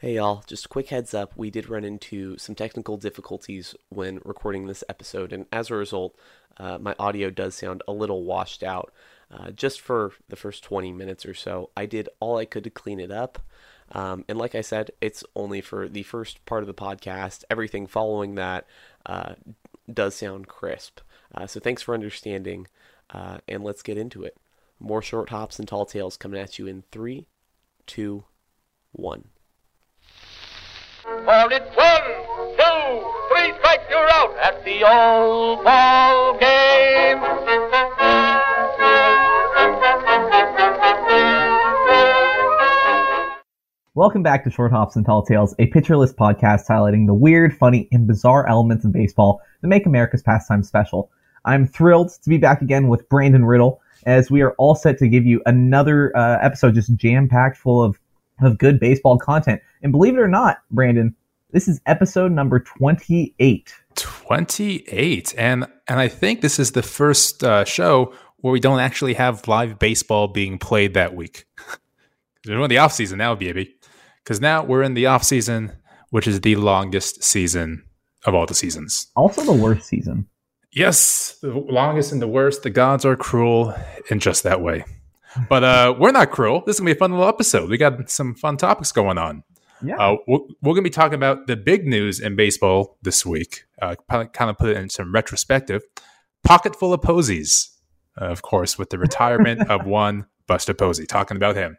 Hey y'all, just a quick heads up, we did run into some technical difficulties when recording this episode, and as a result, uh, my audio does sound a little washed out. Uh, just for the first 20 minutes or so, I did all I could to clean it up. Um, and like I said, it's only for the first part of the podcast. Everything following that uh, does sound crisp. Uh, so thanks for understanding, uh, and let's get into it. More short hops and tall tales coming at you in three, two, one. For it's one, two, three strikes, you're out at the old ball game. Welcome back to Short Hops and Tall Tales, a Pitcher List podcast highlighting the weird, funny, and bizarre elements of baseball that make America's pastime special. I'm thrilled to be back again with Brandon Riddle, as we are all set to give you another uh, episode just jam packed full of, of good baseball content. And believe it or not, Brandon, this is episode number 28. 28 and and i think this is the first uh, show where we don't actually have live baseball being played that week we're in the off season now baby because now we're in the off season which is the longest season of all the seasons Also, the worst season. yes the longest and the worst the gods are cruel in just that way but uh we're not cruel this is gonna be a fun little episode we got some fun topics going on Yeah. uh, we're, we're going to be talking about the big news in baseball this week. Uh, kind of put it in some retrospective. Pocket full of posies, uh, of course, with the retirement of one Buster Posey. Talking about him.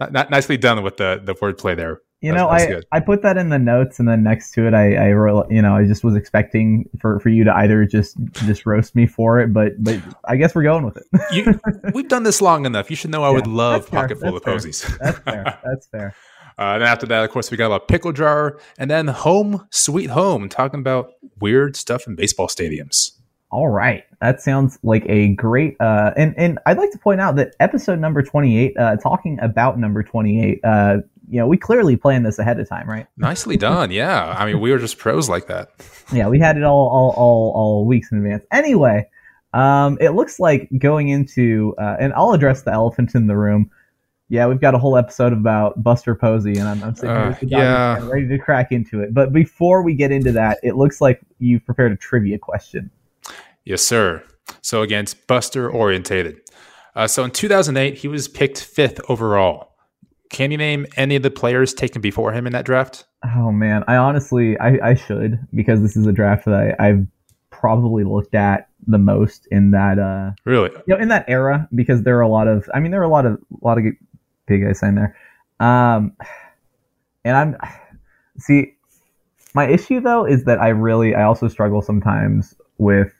Not, not nicely done with the the wordplay there. You That's- know, that's I, good. I put that in the notes, and then next to it, I, I wrote, you know, I just was expecting for, for you to either just just roast me for it, but but I guess we're going with it. You, we've done this long enough. You should know I would love pocket full of posies. That's fair. That's fair. Uh, then after that, of course, we got a pickle jar, and then home sweet home, talking about weird stuff in baseball stadiums. All right, that sounds like a great. Uh, and and I'd like to point out that episode number twenty eight, uh, talking about number twenty eight. Uh, you know, we clearly planned this ahead of time, right? Nicely done. Yeah, I mean, we were just pros like that. Yeah, we had it all all all, all weeks in advance. Anyway, um, it looks like going into, uh, and I'll address the elephant in the room. Yeah, we've got a whole episode about Buster Posey, and I'm, I'm sitting here Uh, with the yeah. ready to crack into it. But before we get into that, it looks like you've prepared a trivia question. Yes, sir. So again, it's Buster orientated. Uh, so in 2008, he was picked fifth overall. Can you name any of the players taken before him in that draft? Oh man, I honestly I, I should because this is a draft that I, I've probably looked at the most in that uh Really? you know in that era because there are a lot of I mean there are a lot of a lot of big guys in there. Um and I'm see my issue though is that I really I also struggle sometimes with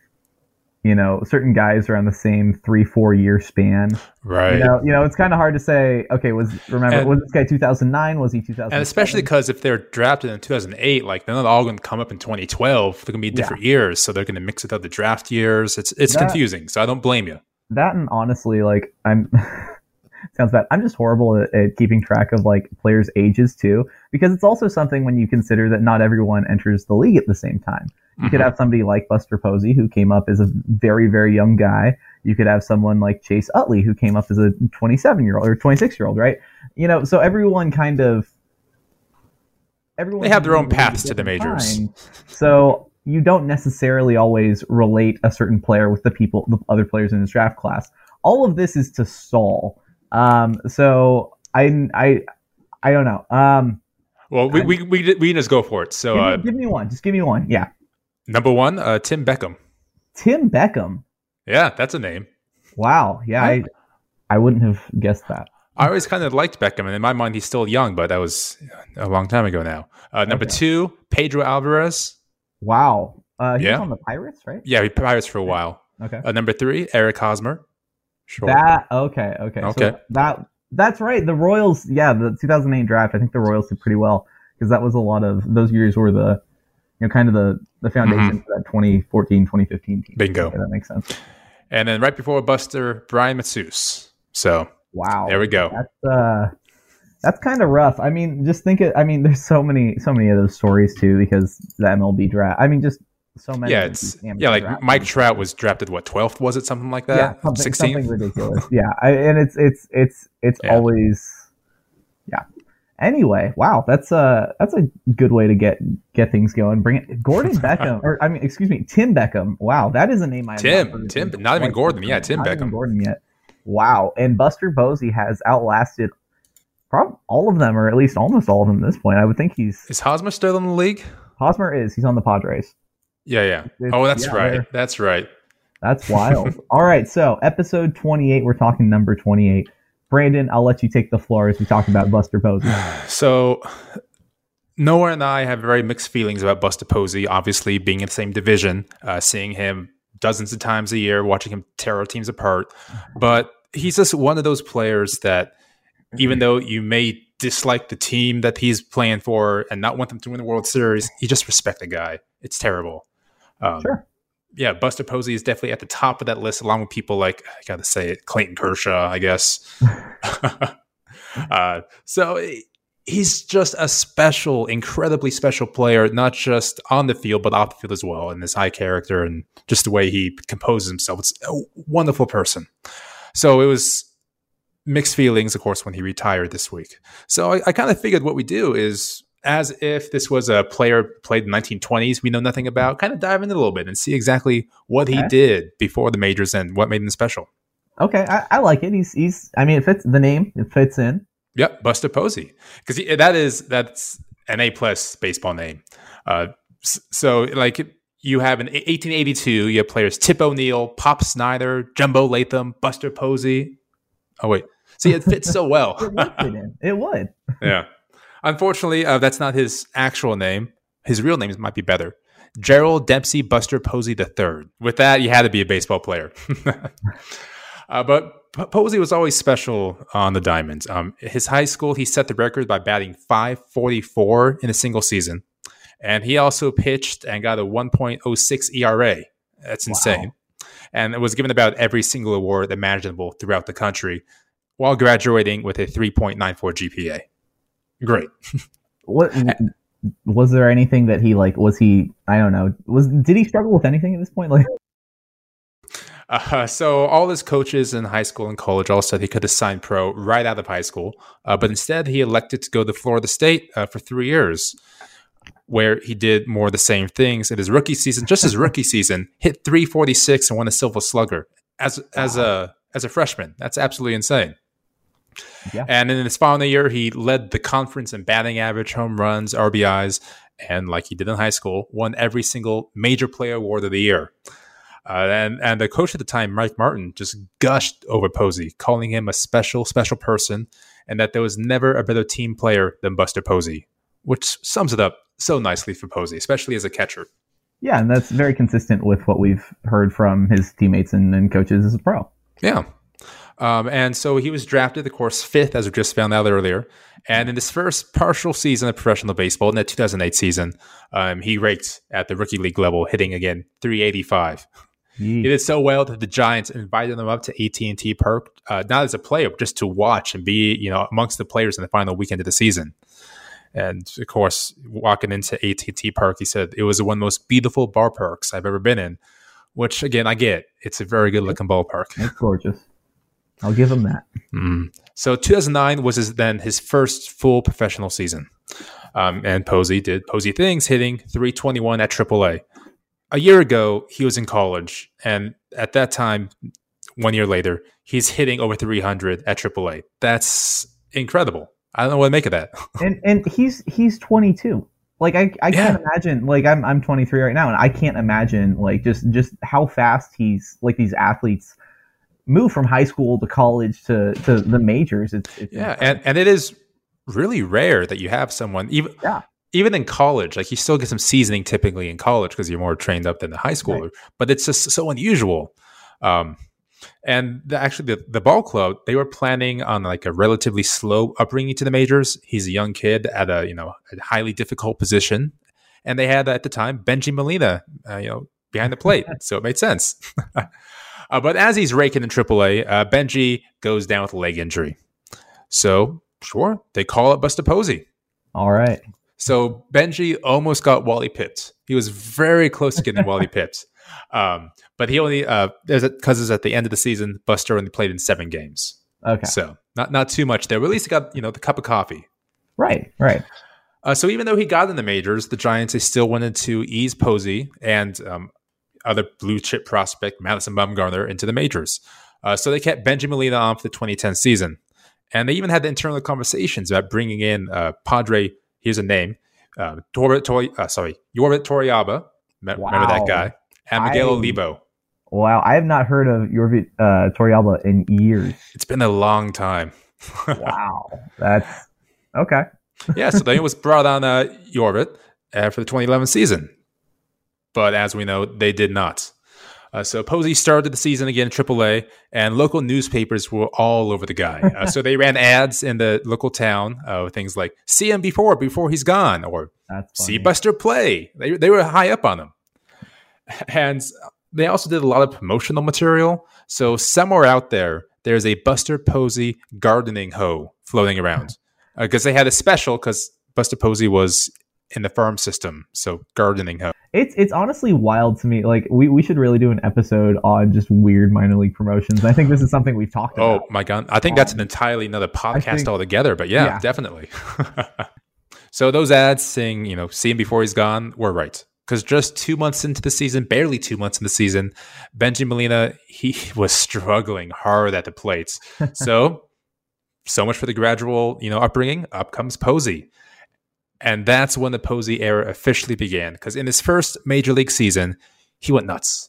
you know certain guys are on the same three four year span. Right. You know, you know it's kind of hard to say. Okay, was remember And- was this guy 2009? Was he 2000? and especially because if they're drafted in 2008, like they're not all going to come up in 2012. They're going to be different years, so they're going to mix it up the draft years. It's it's That- confusing. So I don't blame you. that and honestly like i'm sounds bad i'm just horrible at, at keeping track of like players ages too because it's also something when you consider that not everyone enters the league at the same time you could Mhm. have somebody like buster posey who came up as a very very young guy you could have someone like chase utley who came up as a 27 year old or 26 year old right you know so everyone kind of everyone They have their own enters the league paths at to the majors. times. So you don't necessarily always relate a certain player with the people, the other players in his draft class. All of this is to stall. Um, so I, I, I don't know. Um, Well, we we we, we just go for it. So give, uh, give me one. Just give me one. Yeah. Number one, uh, Tim Beckham. Tim Beckham. Yeah, that's a name. Wow. Yeah. I, I wouldn't have guessed that. I always kind of liked Beckham, and in my mind, he's still young, but that was a long time ago now. Uh, number Okay. two, Pedro Alvarez. Wow. Uh, he Yeah. was on the Pirates, right? Yeah, he Pirates for a while. Okay. Uh, number three, Eric Hosmer. Sure. That okay, okay, Okay. So that that's right. The Royals, yeah, the 2008 draft. I think the Royals did pretty well because that was a lot of those years were the, you know, kind of the the foundation for that 2014, 2015 team. Mm-hmm. Bingo. Okay, that makes sense. and then right before Buster, Brian Matusz. So Wow. there we go. That's uh, that's kind of rough. I mean, just think it. I mean, there's so many so many of those stories too because the MLB draft. I mean, just so many. Yeah, it's yeah, like Mike. Trout was drafted what twelfth was it something like yeah, that? something, something Sixteenth. ridiculous. yeah, I, and it's it's it's it's Yeah. always yeah. Anyway, wow, that's a that's a good way to get get things going. Bring it, Gordon Beckham, or I mean, excuse me, Tim Beckham. Wow, that is a name I Tim, Tim, not even Gordon. Yeah. Tim Not even Beckham. Gordon yet. Wow, and Buster Posey has outlasted probably all of them, or at least almost all of them at this point. I would think he's Is Hosmer still in the league? Hosmer is. He's on the Padres. Yeah, yeah. It's- Oh, that's yeah, right. That's right. That's wild. All right, so episode 28, we're talking number 28. Brandon, I'll let you take the floor as we talk about Buster Posey. So, Noah and I have very mixed feelings about Buster Posey. Obviously, being in the same division, uh, seeing him dozens of times a year, watching him tear our teams apart. But he's just one of those players that, even though you may dislike the team that he's playing for and not want them to win the World Series, you just respect the guy. It's terrible. Um, Sure. Yeah, Buster Posey is definitely at the top of that list, along with people like I got to say it, Clayton Kershaw, I guess. uh, so he's just a special, incredibly special player, not just on the field, but off the field as well. And his high character and just the way he composes himself. It's a wonderful person. So it was mixed feelings, of course, when he retired this week. So I, I kind of figured what we do is as if this was a player played in the 1920s we know nothing about, kind of dive in a little bit and see exactly what he did before the majors and what made him special. Okay, I, I like it. He's he's. I mean, it fits the name. It fits in. Yep, Buster Posey, because that is that's an A plus baseball name. Uh, so like you have in 1882, you have players Tip O'Neill, Pop Snyder, Jumbo Latham, Buster Posey. Oh wait, see it fits so well. It would. It would. yeah. Unfortunately, uh, that's not his actual name. His real name might be better. Gerald Dempsey Buster Posey III. With that, you had to be a baseball player. uh, but P- Posey was always special on the Diamonds. Um, his high school, he set the record by batting 544 in a single season. And he also pitched and got a 1.06 ERA. That's insane. And it was given about every single award imaginable throughout the country while graduating with a 3.94 GPA. Great. What was there anything that he like? Was he? I don't know. Was did he struggle with anything at this point? Like, Uh, so all his coaches in high school and college all said he could have signed pro right out of high school, uh, but instead he elected to go to Florida State uh, for three years, where he did more of the same things in his rookie season. Just his rookie season, hit 346 and won a Silver Slugger as as a as a freshman. That's absolutely insane. Yeah. And in his final year, he led the conference in batting average, home runs, RBIs, and like he did in high school, won every single major player award of the year. Uh, and and the coach at the time, Mike Martin, just gushed over Posey, calling him a special, special person, and that there was never a better team player than Buster Posey, which sums it up so nicely for Posey, especially as a catcher. yeah, and that's very consistent with what we've heard from his teammates and, and coaches as a pro. Yeah. Um, and so he was drafted, of course, fifth, as we just found out earlier. And in his first partial season of professional baseball, in that 2008 season, um, he raked at the rookie league level, hitting again 385. He did so well that the Giants invited him up to AT&T Park, uh, not as a player, but just to watch and be, you know, amongst the players in the final weekend of the season. And of course, walking into AT&T Park, he said it was one of the most beautiful ballparks I've ever been in. Which again, I get. It's a very good looking ballpark. It's gorgeous. I'll give him that. Mm. So 2009 was his, then his first full professional season. Um, and Posey did Posey things, hitting 321 at AAA. A year ago, he was in college, and at that time, one year later, he's hitting over 300 at AAA. That's incredible. I don't know what to make of that. And and he's he's 22. Like I I can't imagine. Like I'm I'm 23 right now, and I can't imagine like just just how fast he's like these athletes move from high school to college to to the majors. It's, it's Yeah, and, and it is really rare that you have someone even Yeah. even in college. Like you still get some seasoning typically in college because you're more trained up than the high schooler. But it's just so unusual. Um, and the, actually, the, the ball club they were planning on like a relatively slow upbringing to the majors. He's a young kid at a you know a highly difficult position, and they had at the time Benji Molina, uh, you know, behind the plate, so it made sense. uh, but as he's raking in AAA, uh, Benji goes down with a leg injury. So sure, they call up Buster Posey. all right. So Benji almost got Wally pipped. He was very close to getting Wally pipped. Um, but he only uh, there's because it's at the end of the season. Buster only played in seven games, Okay. so not not too much there. But at least he got you know the cup of coffee. Right, right. Uh, so even though he got in the majors, the Giants they still wanted to ease Posey and um, other blue chip prospect Madison Bumgarner into the majors. Uh, so they kept Benjamin Molina on for the 2010 season, and they even had the internal conversations about bringing in uh, Padre. Here's a name, uh, Tor- Tor- uh, sorry, Yorvit Torrealba. Me- Remember that guy? And Miguel I- Olivo. Wow, I have not heard of Yorvit uh, Torrealba in years. It's been a long time. Wow, that's okay. yeah, so then it was brought on uh, Yorvit uh, for the 2011 season. But as we know, they did not. Uh, so Posey started the season again in AAA, and local newspapers were all over the guy. Uh, so they ran ads in the local town uh, things like "See him before, before he's gone," or "See. Buster play." They they were high up on him, and they also did a lot of promotional material. So somewhere out there, there's a Buster Posey gardening hoe floating around because they had a special because Buster Posey was in the farm system, so gardening hoe. It's it's honestly wild to me. Like we, we should really do an episode on just weird minor league promotions. I think this is something we've talked oh about. Oh my god! I think that's an um, entirely another podcast think- altogether. But yeah, Yeah. definitely. so those ads saying you know see him before he's gone were right because just two months into the season, barely two months in the season, Benji Molina he was struggling hard at the plates. so so much for the gradual you know upbringing. Up comes Posey. And that's when the Posey era officially began. Because in his first major league season, he went nuts.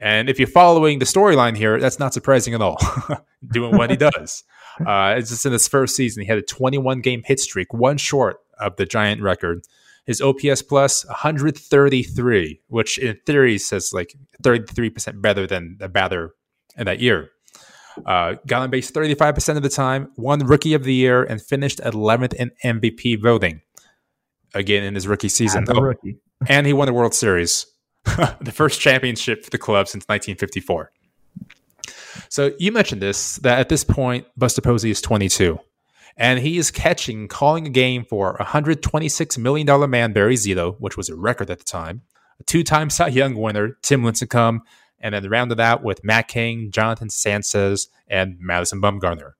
And if you're following the storyline here, that's not surprising at all. Doing what he does. Uh, it's just in his first season, he had a 21 game hit streak, one short of the Giant record. His OPS plus 133, which in theory says like 33% better than the batter in that year. Uh, got on base 35% of the time, won Rookie of the Year, and finished 11th in MVP voting. Again in his rookie season. Oh, rookie. and he won the World Series, the first championship for the club since 1954. So you mentioned this that at this point Buster Posey is 22, and he is catching, calling a game for 126 million dollar man Barry Zito, which was a record at the time. A two-time Cy Young winner Tim Lincecum, and then rounded out with Matt Cain, Jonathan Sanchez, and Madison Bumgarner.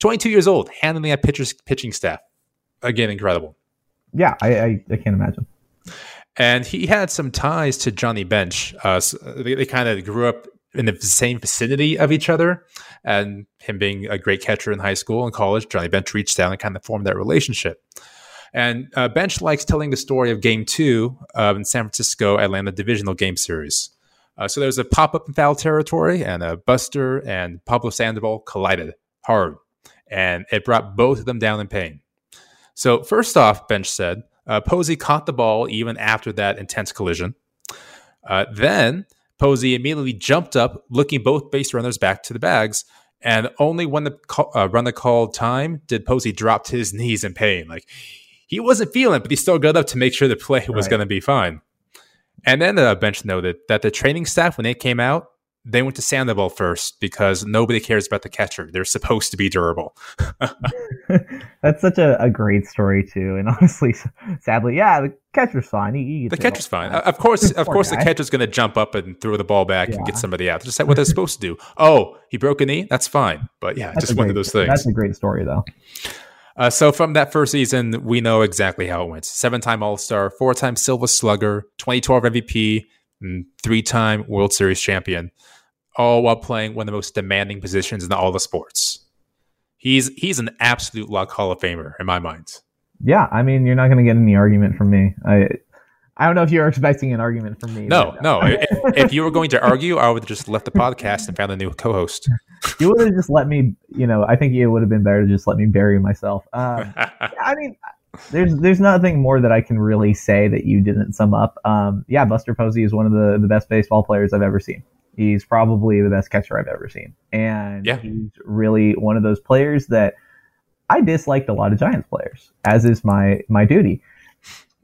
22 years old, handling that pitcher's pitching staff. Again, incredible. Yeah, I, I, I can't imagine. and he had some ties to Johnny Bench. Uh, so they, they kind of grew up in the same vicinity of each other, and him being a great catcher in high school and college, Johnny Bench reached out and kind of formed that relationship. And uh, Bench likes telling the story of Game Two uh, in San Francisco Atlanta divisional game series. Uh, so there was a pop up in foul territory, and uh, Buster and Pablo Sandoval collided hard, and it brought both of them down in pain. So first off, Bench said uh, Posey caught the ball even after that intense collision. Uh, then Posey immediately jumped up, looking both base runners back to the bags. And only when the call, uh, runner called time did Posey drop to his knees in pain. Like he wasn't feeling but he still got up to make sure the play was Right. going to be fine. And then the bench noted that the training staff, when they came out, they went to Sandoval first because nobody cares about the catcher. They're supposed to be durable. That's such a, a great story too, and honestly, sadly, yeah, the catcher's fine. He, he The catcher's fine. Uh, Of course, of course, the catcher's going to jump up and throw the ball back and Yeah. get somebody out. Just like what they're supposed to do. Oh, he broke a knee. That's fine. But yeah, That's just one of those things. That's a great story, though. Uh, so from that first season, we know exactly how it went. Seven-time All-Star, four-time Silver Slugger, 2012 MVP, and three-time World Series champion, all while playing one of the most demanding positions in all the sports. He's he's an absolute luck Hall of Famer in my mind. Yeah, I mean, you're not going to get any argument from me. I, I don't know if you're expecting an argument from me. No, no. if, if you were going to argue, I would have just left the podcast and found a new co-host. you would have just let me. You know, I think it would have been better to just let me bury myself. Um, I mean, there's there's nothing more that I can really say that you didn't sum up. Um, yeah, Buster Posey is one of the the best baseball players I've ever seen. He's probably the best catcher I've ever seen, and Yeah. he's really one of those players that I disliked a lot of Giants players, as is my my duty.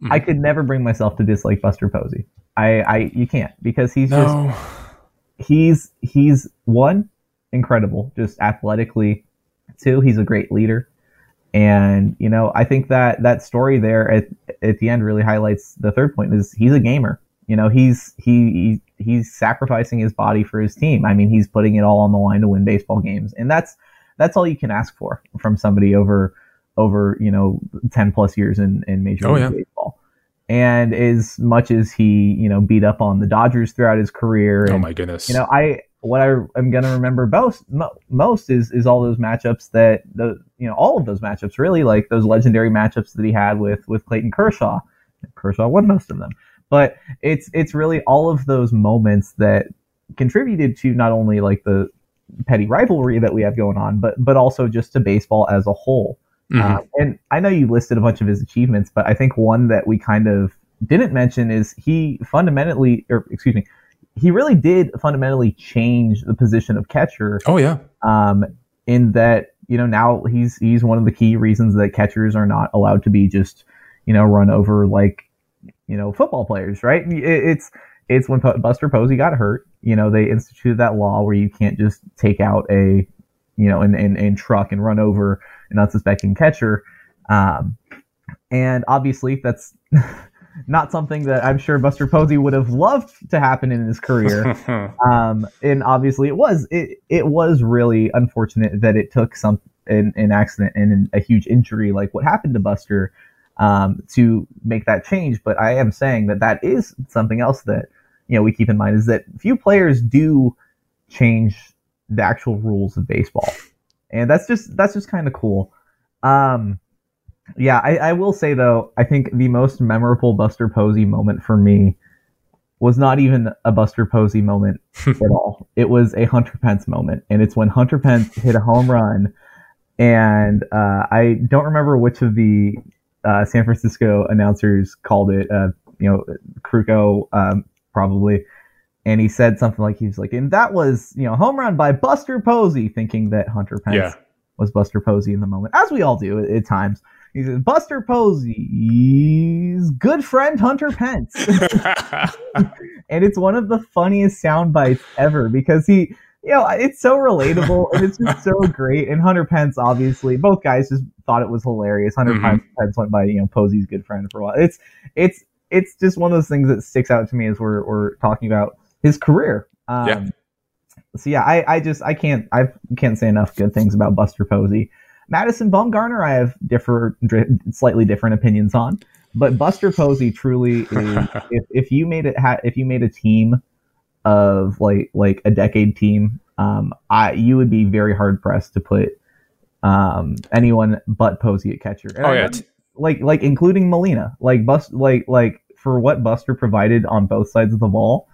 Mhm. I could never bring myself to dislike Buster Posey. I, I you can't because he's just he's he's one incredible just athletically two he's a great leader and you know i think that that story there at at the end really highlights the third point is he's a gamer you know he's he, he he's sacrificing his body for his team i mean he's putting it all on the line to win baseball games and that's that's all you can ask for from somebody over over you know ten plus years in in Major Oh, League yeah. Baseball. And as much as he you know beat up on the Dodgers throughout his career, Oh and, my goodness. you know I what I am gonna remember most mo- most is is all those matchups that the you know all of those matchups really like those legendary matchups that he had with with Clayton Kershaw. Kershaw won most of them, but it's it's really all of those moments that contributed to not only like the petty rivalry that we have going on, but but also just to baseball as a whole. Mhm. Uh, and I know you listed a bunch of his achievements, but I think one that we kind of didn't mention is he fundamentally, or excuse me, he really did fundamentally change the position of catcher. oh yeah. Um, in that you know now he's he's one of the key reasons that catchers are not allowed to be just you know run over like you know football players, right? It, it's it's when Buster Posey got hurt. You know they instituted that law where you can't just take out a you know and and, and truck and run over an unsuspecting catcher. Um, and obviously that's not something that I'm sure Buster Posey would have loved to happen in his career. um, and obviously it was it it was really unfortunate that it took some an, an accident and a huge injury like what happened to Buster um, to make that change. But I am saying that that is something else that you know we keep in mind is that few players do change the actual rules of baseball, and that's just that's just kind of cool. Um, yeah, I, I will say though, I think the most memorable Buster Posey moment for me was not even a Buster Posey moment at all. It was a Hunter Pence moment, and it's when Hunter Pence hit a home run, and uh, I don't remember which of the uh, San Francisco announcers called it. Uh, you know, Krukow um, probably, and he said something like he was like, and that was you know home run by Buster Posey, thinking that Hunter Pence Yeah. was Buster Posey in the moment, as we all do at, at times. He says, Buster Posey's good friend Hunter Pence. and it's one of the funniest sound bites ever because he, you know, it's so relatable and it's just so great. And Hunter Pence, obviously, both guys just thought it was hilarious. Hunter Mhm. Pence, went by, you know, Posey's good friend for a while. It's, it's, it's just one of those things that sticks out to me as we're, we're talking about his career. Um, Yeah. So yeah, I, I just I can't I can't say enough good things about Buster Posey. Madison Bumgarner, I have differ slightly different opinions on, but Buster Posey truly is. if, if you made it ha- if you made a team of like like a decade team, um, I you would be very hard pressed to put um anyone but Posey at catcher. And oh yeah. like like including Molina, like Bust like like for what Buster provided on both sides of the ball.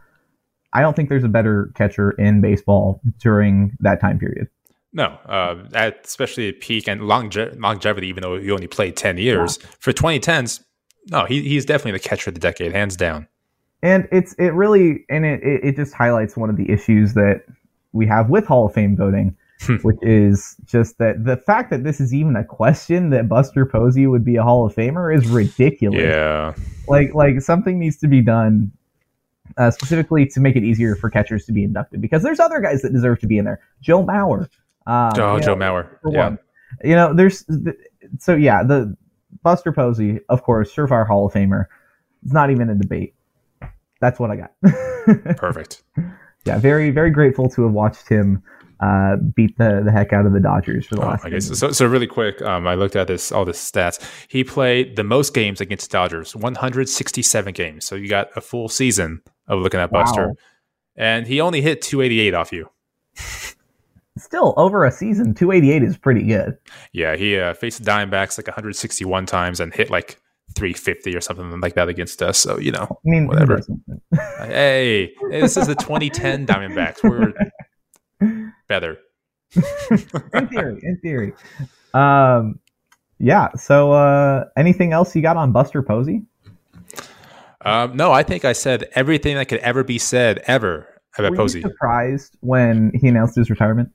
I don't think there's a better catcher in baseball during that time period. No, uh, at, especially at peak and longe- longevity, even though he only played 10 years. For 2010s, no, he, he's definitely the catcher of the decade, hands down. And it's it really and it, it, just highlights one of the issues that we have with Hall of Fame voting, Hmm. which is just that the fact that this is even a question that Buster Posey would be a Hall of Famer is ridiculous. Yeah. Like like something needs to be done uh, specifically to make it easier for catchers to be inducted because there's other guys that deserve to be in there. Joe Mauer. Um, Oh, Joe know, Mauer. Yeah. one. You know, there's so yeah, the Buster Posey, of course, surefire Hall of Famer. It's not even a debate. That's what I got. Perfect. yeah, very very grateful to have watched him uh, beat the the heck out of the Dodgers for the Oh, last. I guess game. so. So really quick, um, I looked at this all the stats. He played the most games against Dodgers, 167 games. So you got a full season of looking at Buster, Wow. and he only hit 288 off you. Still over a season, 288 is pretty good. Yeah, he uh, faced the Diamondbacks like 161 times and hit like 350 or something like that against us. So you know, I mean, Whatever. hey, this is the 2010 Diamondbacks. We're better. in theory, in theory. Um, yeah. So, uh, anything else you got on Buster Posey? Um, no, I think I said everything that could ever be said ever about Were Posey. you surprised when he announced his retirement?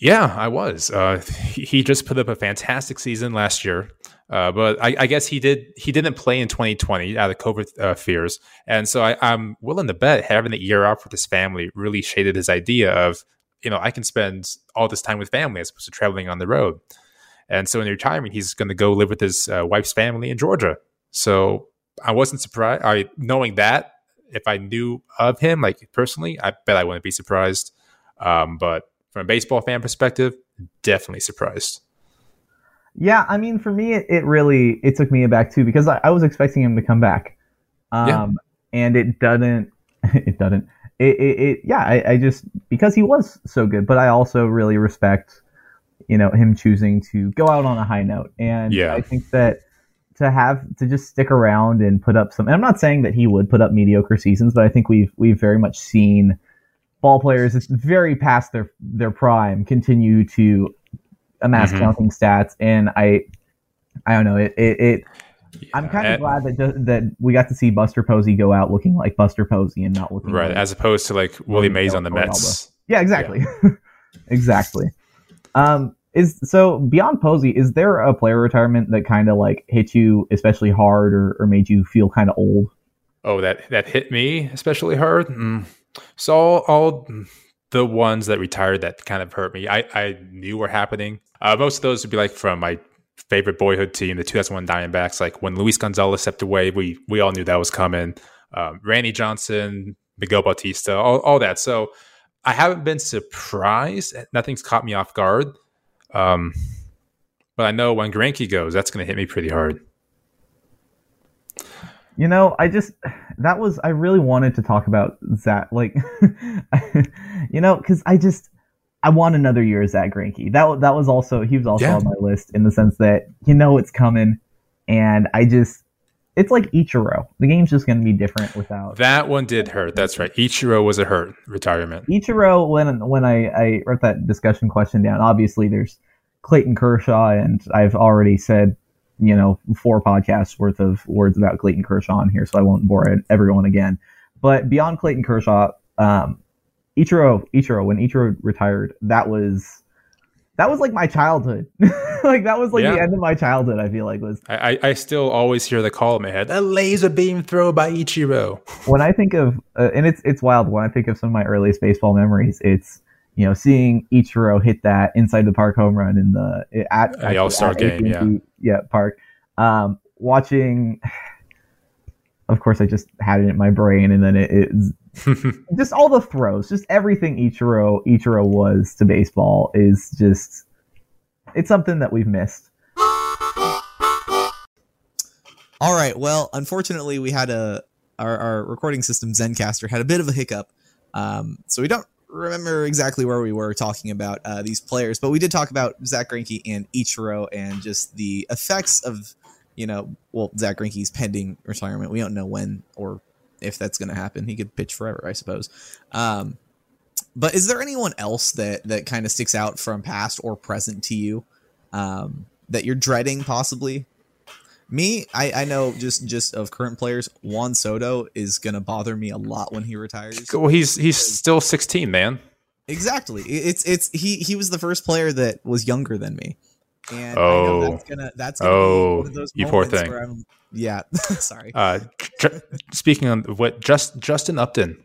Yeah, I was. Uh, he just put up a fantastic season last year, uh, but I, I guess he did. He didn't play in 2020 out of COVID uh, fears, and so I, I'm willing to bet having the year off with his family really shaded his idea of, you know, I can spend all this time with family as opposed to traveling on the road. And so in retirement, he's going to go live with his uh, wife's family in Georgia. So I wasn't surprised. I knowing that if I knew of him like personally, I bet I wouldn't be surprised. Um, but from a baseball fan perspective, definitely surprised. Yeah, I mean, for me, it, it really it took me aback too because I, I was expecting him to come back, um, Yeah. and it doesn't. It doesn't. It, it, it yeah. I, I just because he was so good, but I also really respect, you know, him choosing to go out on a high note, and Yeah. I think that to have to just stick around and put up some. And I'm not saying that he would put up mediocre seasons, but I think we've we've very much seen ball players that's very past their their prime continue to amass Mhm. counting stats, and I I don't know it it. it I'm kind of glad that that we got to see Buster Posey go out looking like Buster Posey and not looking Right, like- as opposed to like Willie Mays on the. Mets. yeah, exactly, exactly. Um, is so beyond Posey, is there a player retirement that kind of like hit you especially hard or, or made you feel kind of old? Oh, that that hit me especially hard. Mm. So all, all the ones that retired that kind of hurt me, I, I knew were happening. Uh, most of those would be like from my favorite boyhood team, the 2001 Diamondbacks. Like when Luis Gonzalez stepped away, we we all knew that was coming. Um, Randy Johnson, Miguel Batista, all, all that. So I haven't been surprised. Nothing's caught me off guard. Um, but I know when Greinke goes, that's going to hit me pretty hard. You know, I just that was I really wanted to talk about Zach, like, you know, because I just I want another year of Zach Greinke. That that was also he was also Yeah. on my list in the sense that you know it's coming, and I just it's like Ichiro. The game's just going to be different without That one did hurt. That's right. Ichiro was a hurt retirement. Ichiro. When when I I wrote that discussion question down, obviously there's Clayton Kershaw, and I've already said you know four podcasts worth of words about Clayton Kershaw on here, so I won't bore everyone again. But beyond Clayton Kershaw, um, Ichiro Ichiro when Ichiro retired, that was that was like my childhood. like that was like Yeah. the end of my childhood. I feel like was I, I, I still always hear the call in my head. A laser beam throw by Ichiro. when I think of, uh, and it's it's wild. When I think of some of my earliest baseball memories, it's you know seeing Ichiro hit that inside the park home run in the at The All-Star game, AT&T, yeah park. Um, watching, of course, I just had it in my brain, and then it, it's just all the throws, just everything Ichiro Ichiro was to baseball is just it's something that we've missed. All right. Well, unfortunately, we had a our, our recording system Zencastr had a bit of a hiccup, um, so we don't remember exactly where we were talking about uh, these players, but we did talk about Zach Greinke and Ichiro and just the effects of you know, well, Zach Greinke's pending retirement. We don't know when or if that's going to happen. He could pitch forever, I suppose. Um, but is there anyone else that that kind of sticks out from past or present to you um, that you're dreading possibly? Me, I, I know just just of current players, Juan Soto is gonna bother me a lot when he retires. well, he's he's still 16, man. Exactly. It's it's he he was the first player that was younger than me. And I Oh. know that's gonna that's gonna Oh, be one of those you poor thing. yeah, sorry. Uh, ju- speaking of what, just Justin Upton.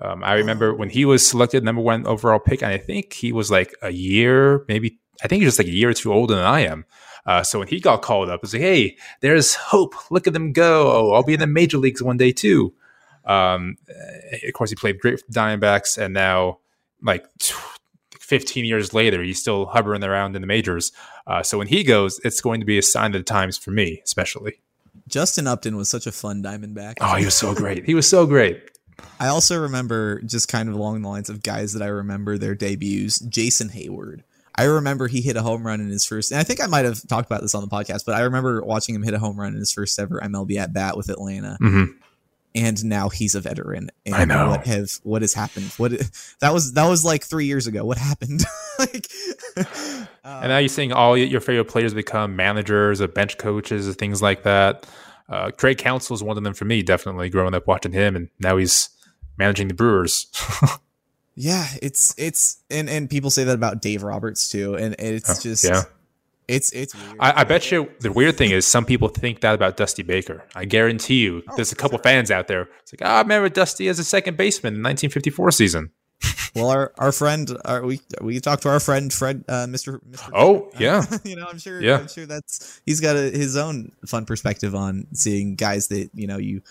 Um, I remember when he was selected number one overall pick, and I think he was like a year, maybe I think he was like a year or two older than I am. Uh, so when he got called up, it's like, hey, there's hope. Look at them go. I'll be in the major leagues one day too. Um, eh, of course, he played great for the Diamondbacks, and now like 15 years later, he's still hovering around in the majors. Uh, so when he goes, it's going to be a sign of the times for me, especially. Justin Upton was such a fun Diamondback. Oh, he was so great. He was so great. I also remember just kind of along the lines of guys that I remember their debuts. Jason Heyward. I remember he hit a home run in his first, and I think I might have talked about this on the podcast, but I remember watching him hit a home run in his first ever MLB at bat with Atlanta, hmm and now he's a veteran. And I know. what have what has happened. What that was that was like three years ago. What happened? like, And now you're seeing all your favorite players become managers or bench coaches or things like that. Uh, Craig Counsell is one of them for me, definitely growing up watching him, and now he's managing the Brewers. Yeah, it's it's and and people say that about Dave Roberts too, and it's Oh, just yeah. it's it's weird. I, I bet you the weird thing is some people think that about Dusty Baker. I guarantee you, there's a couple fans out there. It's like, ah, I remember Dusty as a second baseman in 1954 season. well, our our friend, our, we we talked to our friend Fred, uh, Mister. Mr. Oh, yeah. you know, I'm sure. Yeah. I'm sure that's he's got a, his own fun perspective on seeing guys that you know you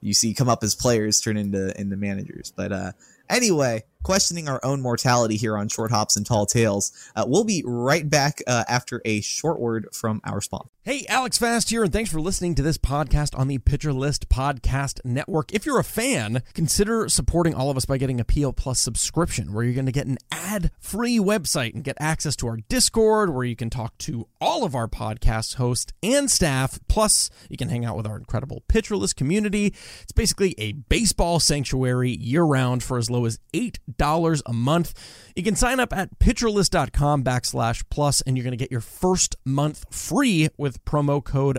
you see come up as players turn into into managers. But uh, anyway, questioning our own mortality here on Short Hops and Tall Tales. Uh, we'll be right back uh, after a short word from our sponsor. Hey, Alex Fast here, and thanks for listening to this podcast on the Pitcher List Podcast Network. If you're a fan, consider supporting all of us by getting a PL Plus subscription, where you're going to get an ad free website and get access to our Discord, where you can talk to all of our podcast hosts and staff. Plus, you can hang out with our incredible Pitcher List community. It's basically a baseball sanctuary year round for as low as $8 a month. You can sign up at pitcherlist.com backslash plus, and you're going to get your first month free with promo code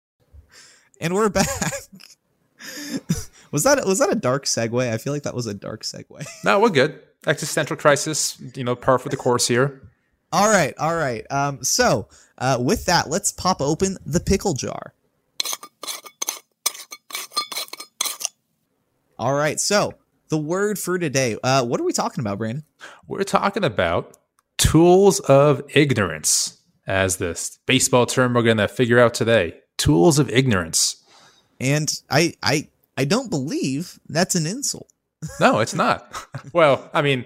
And we're back. was that was that a dark segue? I feel like that was a dark segue. No, we're good. Existential crisis, you know, par for the course here. All right, all right. Um, so uh, with that, let's pop open the pickle jar. All right, so the word for today. Uh, what are we talking about, Brandon? We're talking about tools of ignorance, as this baseball term we're going to figure out today. Tools of ignorance. And I, I, I don't believe that's an insult. No, it's not. well, I mean,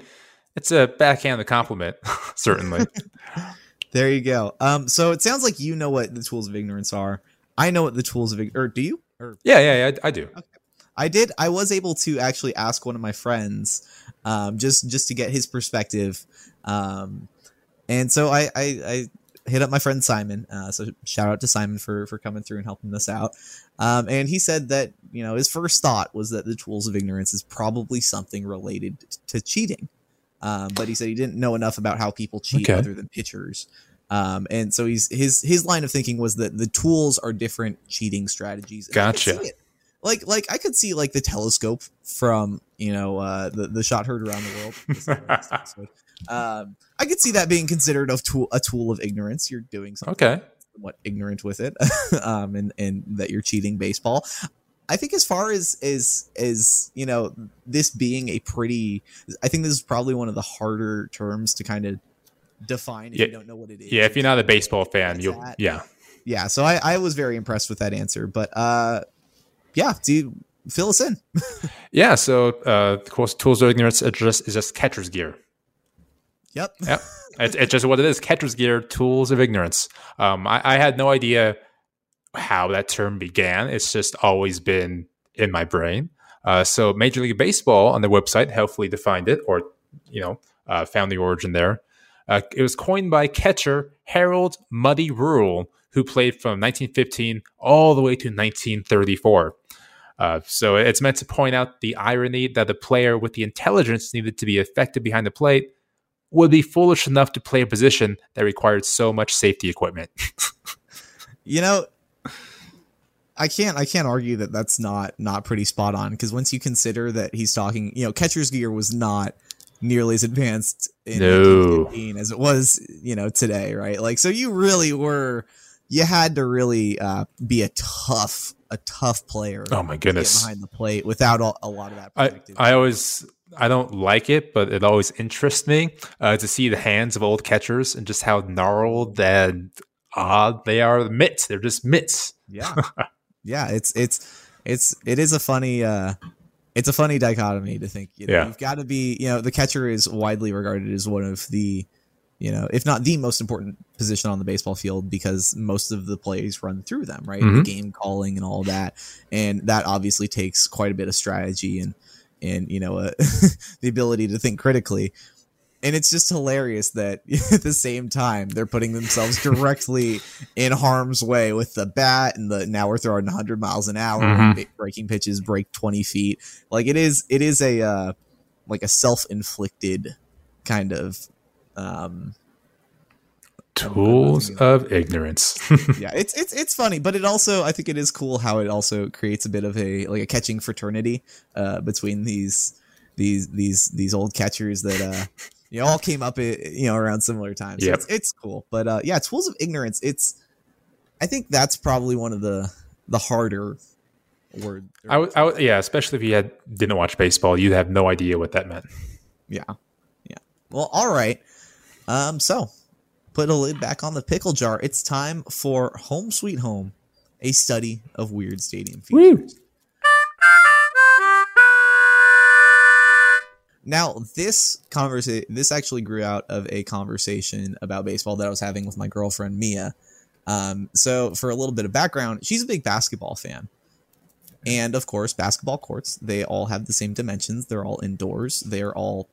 it's a backhanded compliment, certainly. there you go. Um, so it sounds like you know what the tools of ignorance are. I know what the tools of ignorance. Or do you? Or yeah, yeah, yeah, I, I do. Okay. I did. I was able to actually ask one of my friends, um, just just to get his perspective. Um, and so I, I, I hit up my friend Simon. Uh, so shout out to Simon for for coming through and helping us out. Um, and he said that you know his first thought was that the tools of ignorance is probably something related to cheating. Um, but he said he didn't know enough about how people cheat Okay. other than pitchers. Um, and so he's his his line of thinking was that the tools are different cheating strategies. And I could Gotcha. Like like I could see like the telescope from you know uh, the the shot heard around the world. This is the last episode. um, I could see that being considered a tool a tool of ignorance. You're doing something Okay. somewhat ignorant with it, um, and and that you're cheating baseball. I think as far as as as you know, this being a pretty, I think this is probably one of the harder terms to kind of define if Yeah. you don't know what it is. Yeah, if you're not a baseball fan, you'll that? yeah. yeah. So I I was very impressed with that answer, but uh, yeah. Do you fill us in? Yeah, so uh of course tools of ignorance just is just catcher's gear. Yep. Yep. it's, it's just what it is. Catcher's gear, tools of ignorance. Um, I, I had no idea how that term began. It's just always been in my brain. Uh, so Major League Baseball on their website helpfully defined it, or you know, uh, found the origin there. Uh, it was coined by catcher Harold Muddy Ruel, who played from 1915 all the way to 1934. Uh, so it's meant to point out the irony that the player with the intelligence needed to be effective behind the plate would be foolish enough to play a position that required so much safety equipment. You know, I can't I can't argue that that's not not pretty spot on because once you consider that he's talking, you know, catcher's gear was not nearly as advanced in No. 1915 as it was, you know, today, right? Like, so you really were, you had to really uh, be a tough a tough player. Oh my goodness. behind the plate without a, a lot of that. I, I always I don't like it, but it always interests me uh, to see the hands of old catchers and just how gnarled and odd they are. The mitts, they're just mitts. yeah yeah it's it's it's it is a funny uh it's a funny dichotomy to think you know Yeah. you've got to be you know the catcher is widely regarded as one of the you know if not the most important position on the baseball field because most of the plays run through them right the Mhm. game calling and all that and that obviously takes quite a bit of strategy and and you know uh, the ability to think critically and it's just hilarious that at the same time they're putting themselves directly in harm's way with the bat and the now we're throwing 100 miles an hour Mhm. breaking pitches break 20 feet like it is it is a uh like a self-inflicted kind of um Tools of ignorance. yeah it's it's it's funny but it also i think it is cool how it also creates a bit of a like a catching fraternity uh between these these these these old catchers that uh you all came up, eh, you know, around similar times. So Yep. it's, it's cool, but uh, yeah, tools of ignorance. It's, I think that's probably one of the the harder word. I would, I would, yeah, especially if you had didn't watch baseball, you'd have no idea what that meant. Yeah. Yeah. Well, all right. Um, so put a lid back on the pickle jar. It's time for Home Sweet Home, a study of weird stadium features. Now, this conversation, this actually grew out of a conversation about baseball that I was having with my girlfriend Mia. Um, so, for a little bit of background, she's a big basketball fan, and of course, basketball courts they all have the same dimensions. They're all indoors. They're all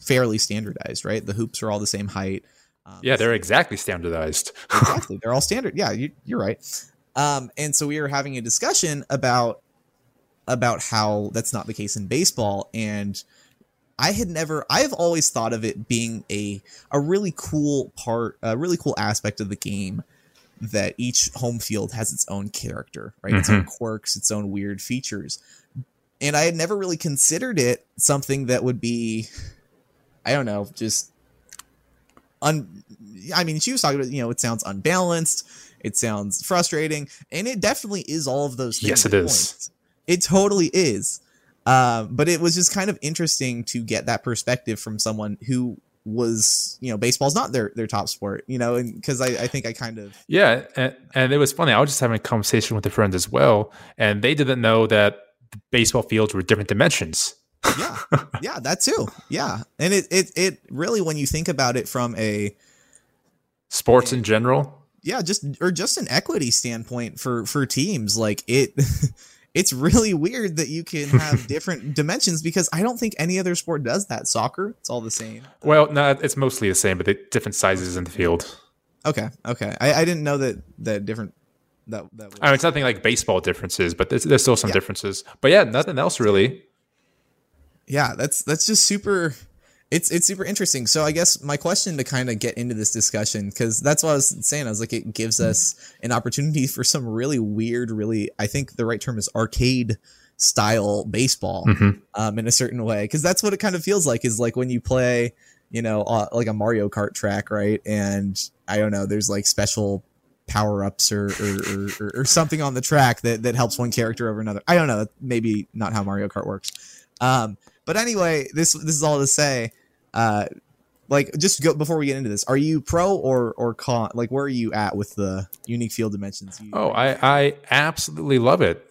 fairly standardized, right? The hoops are all the same height. Um, Yeah, they're exactly standardized. exactly. They're all standard. Yeah, you, you're right. Um, and so we were having a discussion about about how that's not the case in baseball, and I had never. I've always thought of it being a a really cool part, a really cool aspect of the game that each home field has its own character, right? Its own quirks, its own weird features. And I had never really considered it something that would be, I don't know, just un. I mean, she was talking about, you know, it sounds unbalanced, it sounds frustrating, and it definitely is all of those things. Yes, it is. It totally is. Um, but it was just kind of interesting to get that perspective from someone who was, you know, baseball's not their their top sport, you know, and because I, I think I kind of Yeah, and, and it was funny. I was just having a conversation with a friend as well, and they didn't know that the baseball fields were different dimensions. Yeah yeah that too yeah and it, it it really when you think about it from a Sports in general. yeah just or just an equity standpoint for for teams like it it's really weird that you can have different dimensions because i don't think any other sport does that soccer it's all the same Well, no, it's mostly the same, but the different sizes in the field. okay okay i, I didn't know that that different that that was, I mean, it's nothing like baseball differences, but there's, there's still some Yeah. differences. But yeah, nothing else really. Yeah that's that's just super it's it's super interesting. So i guess my question to kind of get into this discussion because that's what i was saying i was like it gives us an opportunity for some really weird really i think the right term is arcade style baseball Mhm. um, in a certain way. Because that's what it kind of feels like is like when you play you know uh, like a mario kart track right? And i don't know there's like special power-ups or or, or, or or something on the track that that helps one character over another. I don't know maybe not how mario kart works. Um, but anyway, this this is all to say, uh, like just go before we get into this. Are you pro or or con? Like where are you at with the unique field dimensions? You, Oh, I, I absolutely love it.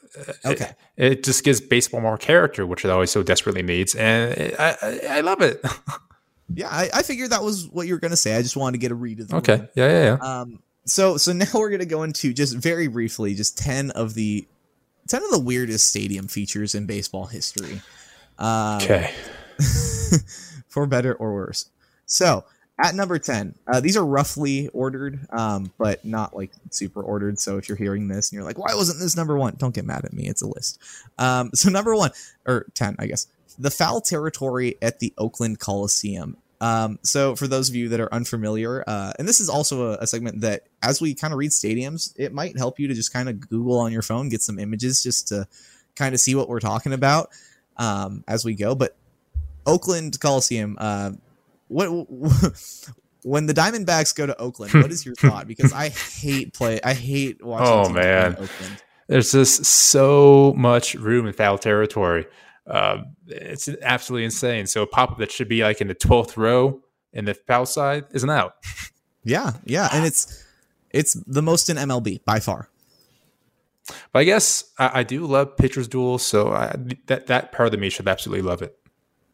Okay. It, it just gives baseball more character, which it always so desperately needs, and it, I, I I love it. yeah, I, I figured that was what you were gonna say. I just wanted to get a read of the okay, room. yeah, yeah, yeah. Um, so so now we're gonna go into just very briefly, just ten of the ten of the weirdest stadium features in baseball history. Um, Okay, for better or worse. So at number 10, uh, these are roughly ordered, um, but not like super ordered. So if you're hearing this and you're like, why wasn't this number one? Don't get mad at me. It's a list. Um, so number one, or 10, I guess, the foul territory at the Oakland Coliseum. Um, so for those of you that are unfamiliar, uh, and this is also a, a segment that as we kind of read stadiums, it might help you to just kind of Google on your phone, get some images just to kind of see what we're talking about um, as we go. But Oakland Coliseum, uh, what when the Diamondbacks go to Oakland, what is your thought? Because I hate play, I hate watching. Oh, man. in Oakland. there's just so much room in foul territory. Um, it's absolutely insane. So a pop up that should be like in the twelfth row in the foul side isn't out. Yeah, yeah, and it's it's the most in MLB by far. But I guess I, I do love pitchers duels, so I, that that part of me should absolutely love it.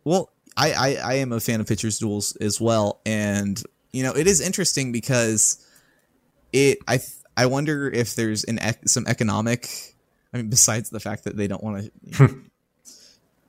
Well, I, I I am a fan of pitchers duels as well, and you know it is interesting because it I I wonder if there's an ec- some economic. I mean, besides the fact that they don't want to.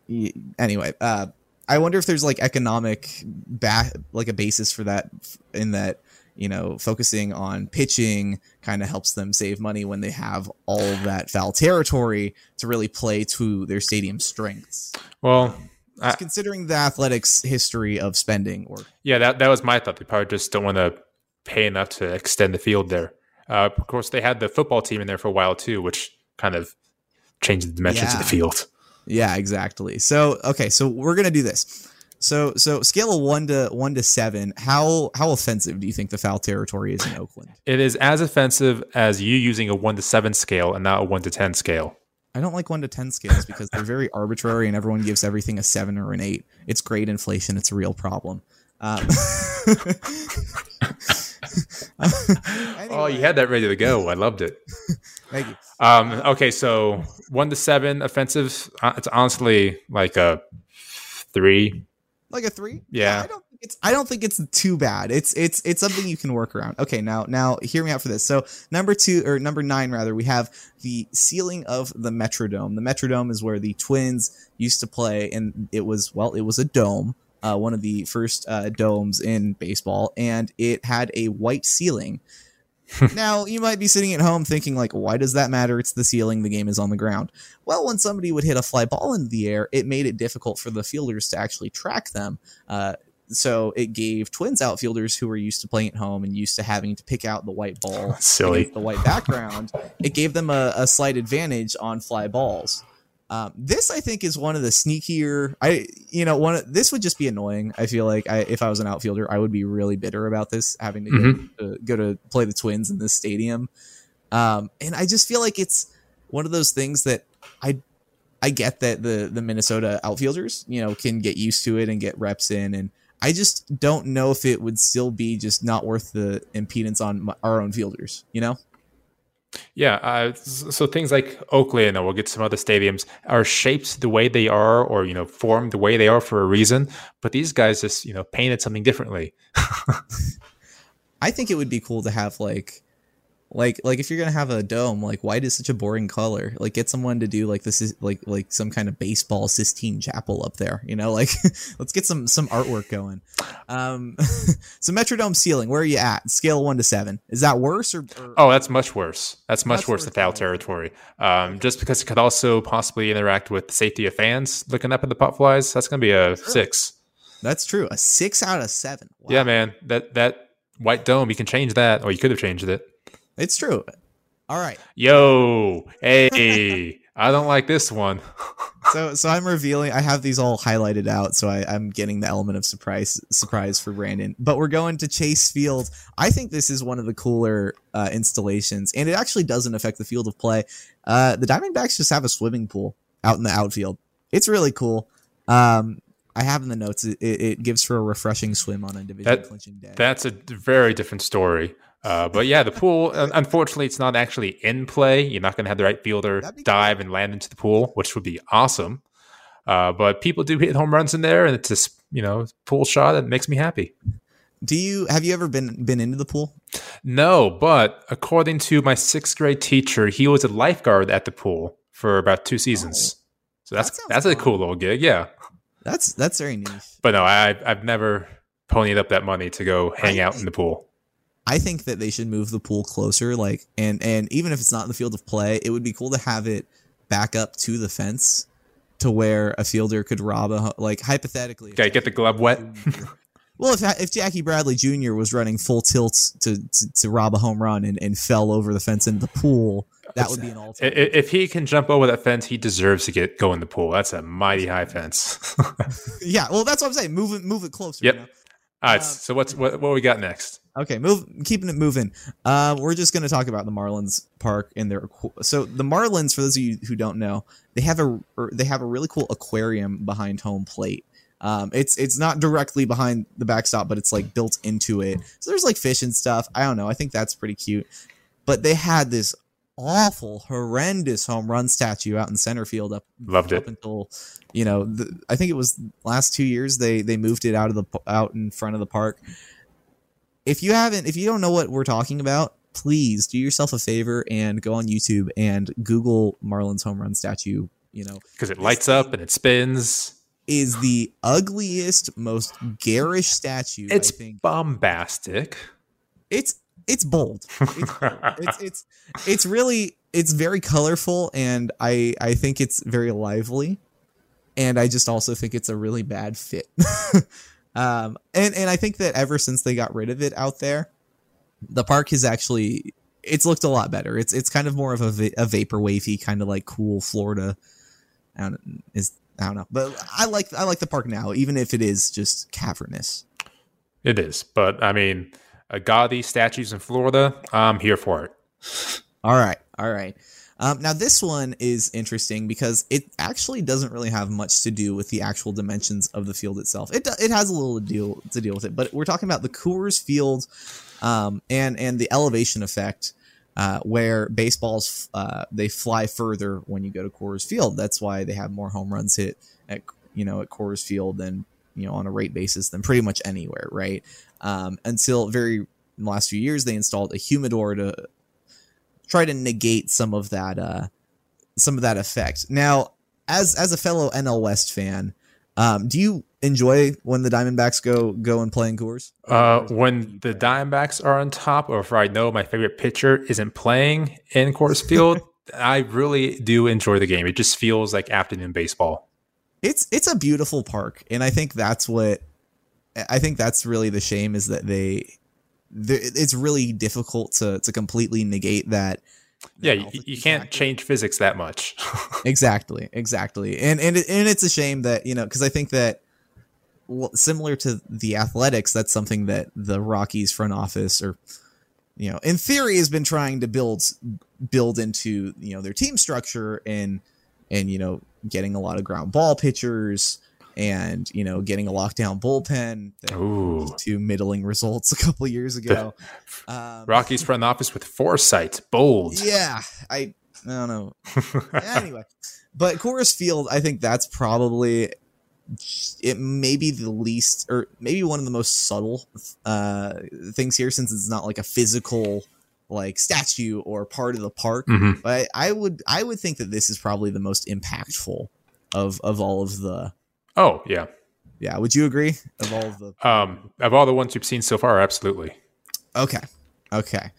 anyway, uh, I wonder if there's like economic ba- like a basis for that in that you know focusing on pitching kind of helps them save money when they have all that foul territory to really play to their stadium strengths Well, I, considering the athletics history of spending or yeah, that that was my thought. They probably just don't want to pay enough to extend the field there. Uh, of course, they had the football team in there for a while too, which kind of changed the dimensions of the field. yeah exactly so okay so we're gonna do this So so scale of one to one to seven. How how offensive do you think the foul territory is in Oakland? It is as offensive as you using a one to seven scale and not a one to ten scale. I don't like one to ten scales because they're very arbitrary and everyone gives everything a seven or an eight. It's grade inflation. It's a real problem. Um, Oh, you had that ready to go. I loved it. Thank you. Um, okay, so one to seven offensive. uh, It's honestly like a three. Like a three? Yeah. I don't think it's I don't think it's too bad. It's it's it's something you can work around. Okay, now now hear me out for this. So number two or number nine rather, we have the ceiling of the Metrodome. The Metrodome is where the Twins used to play, and it was well, it was a dome. Uh, one of the first uh, domes in baseball, and it had a white ceiling. now you might be sitting at home thinking like why does that matter? It's the ceiling the game is on the ground. Well when somebody would hit a fly ball into the air it made it difficult for the fielders to actually track them. Uh, so it gave twins outfielders who were used to playing at home and used to having to pick out the white ball Silly. the white background it gave them a, a slight advantage on fly balls um, this I think is one of the sneakier. I you know one of, this would just be annoying. I feel like I, if I was an outfielder, I would be really bitter about this having to Mhm. go, to go to play the Twins in this stadium. Um, and I just feel like it's one of those things that I I get that the the Minnesota outfielders you know can get used to it and get reps in, and I just don't know if it would still be just not worth the impedance on my, our own fielders. You know. Yeah, uh, so things like Oakland, or we'll get some other stadiums, are shaped the way they are, or you know, formed the way they are for a reason. But these guys just you know painted something differently. I think it would be cool to have like like like if you're gonna have a dome, like white is such a boring color. Like get someone to do like this is like like some kind of baseball Sistine Chapel up there, you know? Like let's get some some artwork going. Um so Metrodome ceiling, where are you at? Scale one to seven. Is that worse or, or Oh, that's much worse. That's much Much worse than foul territory. Um, just because it could also possibly interact with the safety of fans looking up at the pop flies. That's going to be a six. that's true. A six out of seven. Wow. Yeah, man. That that white dome, you can change that, or you could have changed it. It's true. All right. Yo, hey, I don't like this one. so so I'm revealing. I have these all highlighted out, so I, I'm getting the element of surprise surprise for Brandon. But we're going to Chase Field. I think this is one of the cooler uh, installations, and it actually doesn't affect the field of play. Uh, the Diamondbacks just have a swimming pool out in the outfield. It's really cool. Um, I have in the notes. It, it, gives for a refreshing swim on a division That- clinching day. That's a very different story. Uh, but yeah, the pool. Unfortunately, it's not actually in play. You're not going to have the right fielder dive and land into the pool, which would be awesome. Uh, but people do hit home runs in there, and it's just you know pool shot that makes me happy. Do you have you ever been been into the pool? No, but according to my sixth grade teacher, he was a lifeguard at the pool for about two seasons. so that's Oh, that that's a cool little gig, yeah. That's that's very nice. But no, I I've never ponied up that money to go hang I- out in the pool. I think that they should move the pool closer, like and and even if it's not in the field of play, it would be cool to have it back up to the fence, to where a fielder could rob a like hypothetically. if Okay, get the glove wet. Well, if if Jackie Bradley Jr. was running full tilt to to, to rob a home run and, and fell over the fence into the pool, that would be an all I- i- time. If he can jump over that fence, he deserves to get go in the pool. That's a mighty high fence. yeah, well, that's what I'm saying. Move it, move it closer. Yep. you know? All right, Um, so what's what, what we got next? Okay, move. Keeping it moving. Uh, we're just going to talk about the Marlins Park and their. So the Marlins, for those of you who don't know, they have a they have a really cool aquarium behind home plate. Um, it's it's not directly behind the backstop, but it's like built into it. So there's like fish and stuff. I don't know. I think that's pretty cute. But they had this awful, horrendous home run statue out in center field up Loved up it. until you know the, I think it was last two years they they moved it out of the out in front of the park. If you haven't, if you don't know what we're talking about, please do yourself a favor and go on YouTube and Google Marlins home run statue. You know, Because it lights up and it spins. is the ugliest, most garish statue. It's bombastic. it's it's bold. It's it's it's it's really it's very colorful and I I think it's very lively. And I just also think it's a really bad fit. um and and I think that ever since they got rid of it out there, the park has actually it's looked a lot better. It's it's kind of more of a, va- a vapor wavy kind of like cool Florida. I don't, is I don't know, but I like I like the park now, even if it is just cavernous. It is, but I mean, a gaudy statues in Florida. I'm here for it. All right, all right. Um, now this one is interesting because it actually doesn't really have much to do with the actual dimensions of the field itself. It it has a little deal to deal with it, but we're talking about the Coors Field, um, and and the elevation effect. Uh, where baseballs uh, they fly further when you go to Coors Field. That's why they have more home runs hit at you know at Coors Field than you know on a rate basis than pretty much anywhere, right? Um, until very in the last few years, they installed a humidor to try to negate some of that uh, some of that effect. Now, as as a fellow NL West fan, um, do you enjoy when the Diamondbacks go go and play in Coors? Uh, when the Diamondbacks are on top, or if I know my favorite pitcher isn't playing in Coors Field, I really do enjoy the game. It just feels like afternoon baseball. It's it's a beautiful park, and I think that's what I think that's really the shame is that they. they- It's really difficult to to completely negate that. Yeah, you, you can't factor. change physics that much. exactly exactly and and it, and it's a shame that you know because i think that well, similar to the athletics that's something that the rockies front office or you know in theory has been trying to build build into you know their team structure and and you know getting a lot of ground ball pitchers and you know getting a lockdown bullpen that Ooh. led to middling results a couple years ago um, Rockies front office with foresight, bold. yeah i i don't know anyway, but Coors Field, I think that's probably it may be the least or maybe one of the most subtle uh things here since it's not like a physical like statue or part of the park Mhm. but I, I would i would think that this is probably the most impactful of of all of the Oh yeah. yeah would you agree of all of the Um, of all the ones you've seen so far, absolutely. Okay. Okay.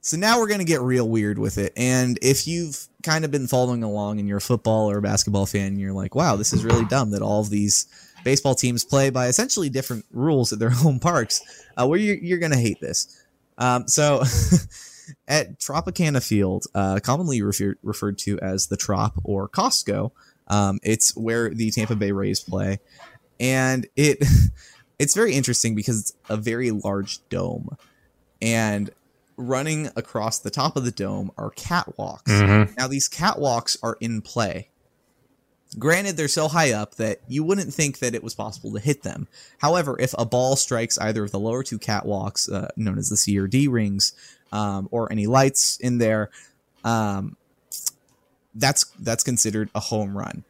So now we're going to get real weird with it. And if you've kind of been following along and you're a football or a basketball fan, and you're like, wow, this is really dumb that all of these baseball teams play by essentially different rules at their home parks, uh, where you're, you're going to hate this. Um, so at Tropicana Field, uh, commonly refer- referred to as the Trop or Costco, um, it's where the Tampa Bay Rays play. And it. It's very interesting because it's a very large dome and running across the top of the dome are catwalks. Mhm. Now, these catwalks are in play. Granted, they're so high up that you wouldn't think that it was possible to hit them. However, if a ball strikes either of the lower two catwalks, uh, known as the C or D rings, um, or any lights in there, um, that's that's considered a home run.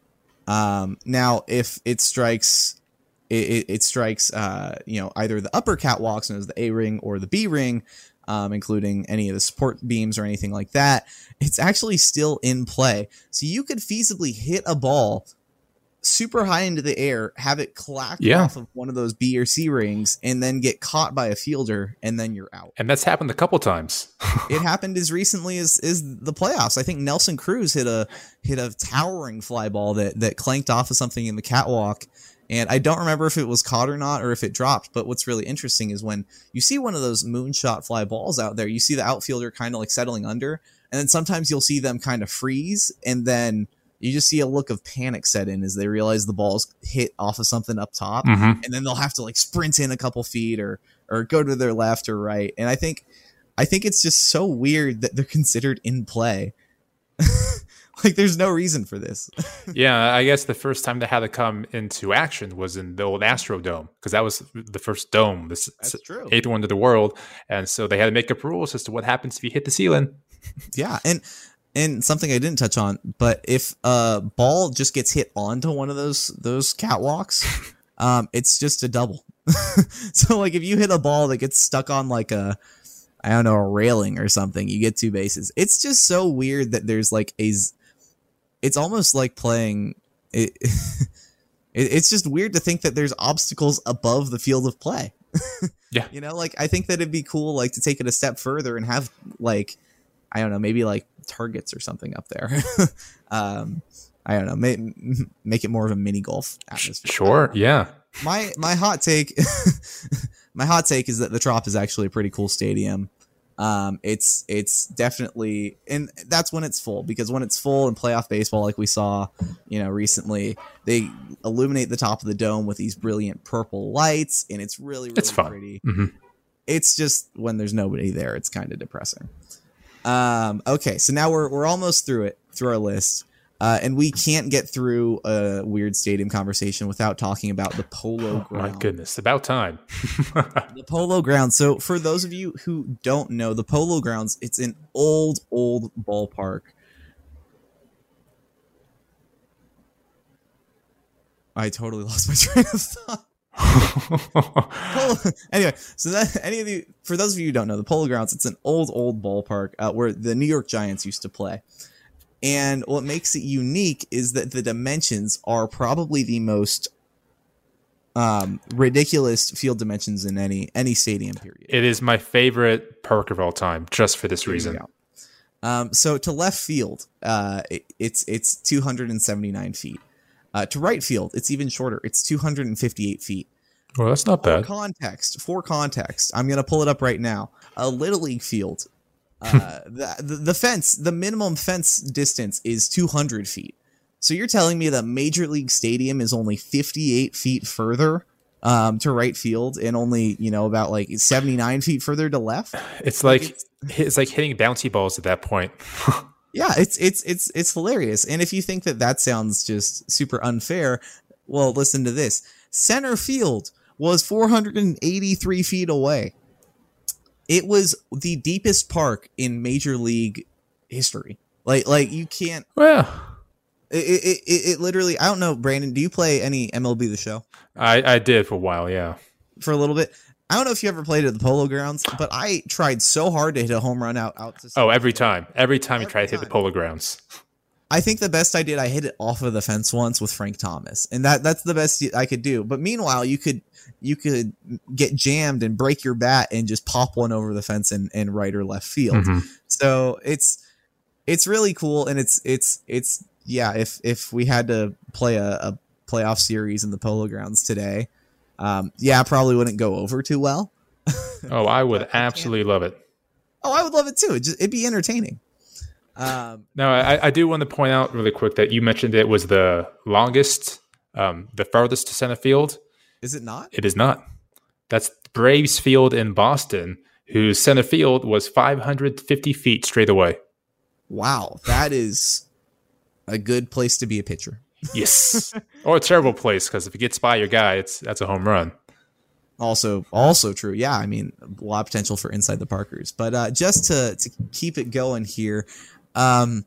Um, now, if it strikes it, it, it strikes uh, you know either the upper catwalks known as the A ring or the B ring, um, including any of the support beams or anything like that. It's actually still in play, so you could feasibly hit a ball super high into the air, have it clack Yeah. off of one of those B or C rings, and then get caught by a fielder, and then you're out. And that's happened a couple times. it happened as recently as is the playoffs. I think Nelson Cruz hit a hit a towering fly ball that that clanked off of something in the catwalk. And I don't remember if it was caught or not, or if it dropped. But what's really interesting is when you see one of those moonshot fly balls out there, you see the outfielder kind of like settling under, and then sometimes you'll see them kind of freeze, and then you just see a look of panic set in as they realize the ball's hit off of something up top Mhm. and then they'll have to like sprint in a couple feet or or go to their left or right. And I think I think it's just so weird that they're considered in play. like there's no reason for this. yeah, I guess the first time they had to come into action was in the old Astrodome because that was the first dome, the s- s- true. eighth wonder of the world, and so they had to make up rules as to what happens if you hit the ceiling. Yeah, and and something I didn't touch on, but if a ball just gets hit onto one of those those catwalks, um, it's just a double. so like if you hit a ball that gets stuck on like a I don't know a railing or something, you get two bases. It's just so weird that there's like a. It's almost like playing. It, it, it's just weird to think that there's obstacles above the field of play. Yeah. you know, like I think that it'd be cool, like to take it a step further and have like I don't know, maybe like targets or something up there. um, I don't know, make, make it more of a mini golf atmosphere. Sure, yeah. My my hot take, my hot take is that the Trop is actually a pretty cool stadium. Um, it's it's definitely and that's when it's full because when it's full in playoff baseball, like we saw, you know, recently, they illuminate the top of the dome with these brilliant purple lights, and it's really really It's fun. pretty. Mhm. It's just when there's nobody there, it's kind of depressing. Um, okay, so now we're we're almost through it through our list. Uh, and we can't get through a weird stadium conversation without talking about the Polo Oh, my goodness, about time. The Polo Grounds. So, for those of you who don't know, the Polo Grounds, it's an old, old ballpark. I totally lost my train of thought. Anyway, so that any of you, for those of you who don't know, the Polo Grounds, it's an old, old ballpark uh, where the New York Giants used to play. And what makes it unique is that the dimensions are probably the most um, ridiculous field dimensions in any any stadium. Period. it is my favorite perk of all time, just for this reason. Um, so to left field, uh, it, it's it's 279 feet. Uh, to right field, it's even shorter. It's 258 feet. Well, that's not bad. For context, for context, I'm gonna pull it up right now. A little league field, uh, the, the fence, the minimum fence distance is 200 feet. So you're telling me that Major League Stadium is only 58 feet further um, to right field and only you know about like 79 feet further to left? It's like it's like hitting bouncy balls at that point. Yeah, it's it's it's it's hilarious. And if you think that that sounds just super unfair, well, listen to this. Center field was 483 feet away. It was the deepest park in Major League history. Like like you can't. Well, It it, it, it literally. I don't know, Brandon. Do you play any MLB the Show I I did for a while, yeah. for a little bit? I don't know if you ever played at the Polo Grounds, but I tried so hard to hit a home run out out to. Oh, every time, every time you Every try to hit the polo grounds. I think the best I did, I hit it off of the fence once with Frank Thomas, and that that's the best I could do. But meanwhile, you could you could get jammed and break your bat and just pop one over the fence and, in right or left field. Mhm. So it's it's really cool, and it's it's it's yeah. If if we had to play a, a playoff series in the Polo Grounds today, um, yeah, I probably wouldn't go over too well. Oh, I would But I absolutely love it. Oh, I would love it too. It just, it'd be entertaining. Um, Now, I, I do want to point out really quick that you mentioned it was the longest, um, the farthest to center field. is it not? It is not. That's Braves Field in Boston, whose center field was 550 feet straight away. Wow, that is a good place to be a pitcher. Yes, or a terrible place because if it gets by your guy, it's that's a home run. Also, also true. Yeah, I mean, a lot of potential for inside the Parkers. But uh, just to to keep it going here, um,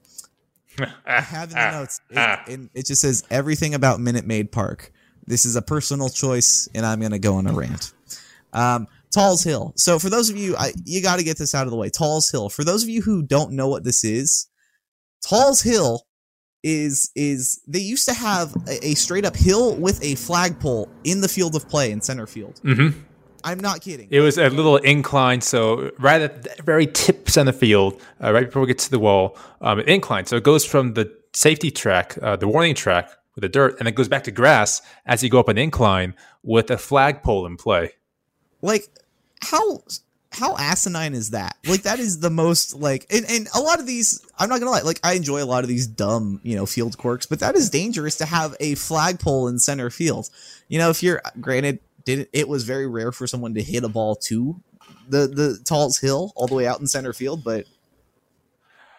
I have in the notes. It, it, it just says everything about Minute Maid Park. This is a personal choice, and I'm going to go on a rant. Um, Tal's Hill. So for those of you, I, you got to get this out of the way. Tal's Hill. For those of you who don't know what this is, Tal's Hill is is they used to have a, a straight up hill with a flagpole in the field of play in center field. hmm I'm not kidding. It was a little incline, so right at the very tip the field, uh, right before we get to the wall, um, an incline. So it goes from the safety track, uh, the warning track with the dirt, and it goes back to grass as you go up an incline with a flagpole in play. like how how asinine is that like that is the most like and, and a lot of these i'm not gonna lie like i enjoy a lot of these dumb you know field quirks but that is dangerous to have a flagpole in center field you know if you're granted did it, was very rare for someone to hit a ball to the the tallest hill all the way out in center field but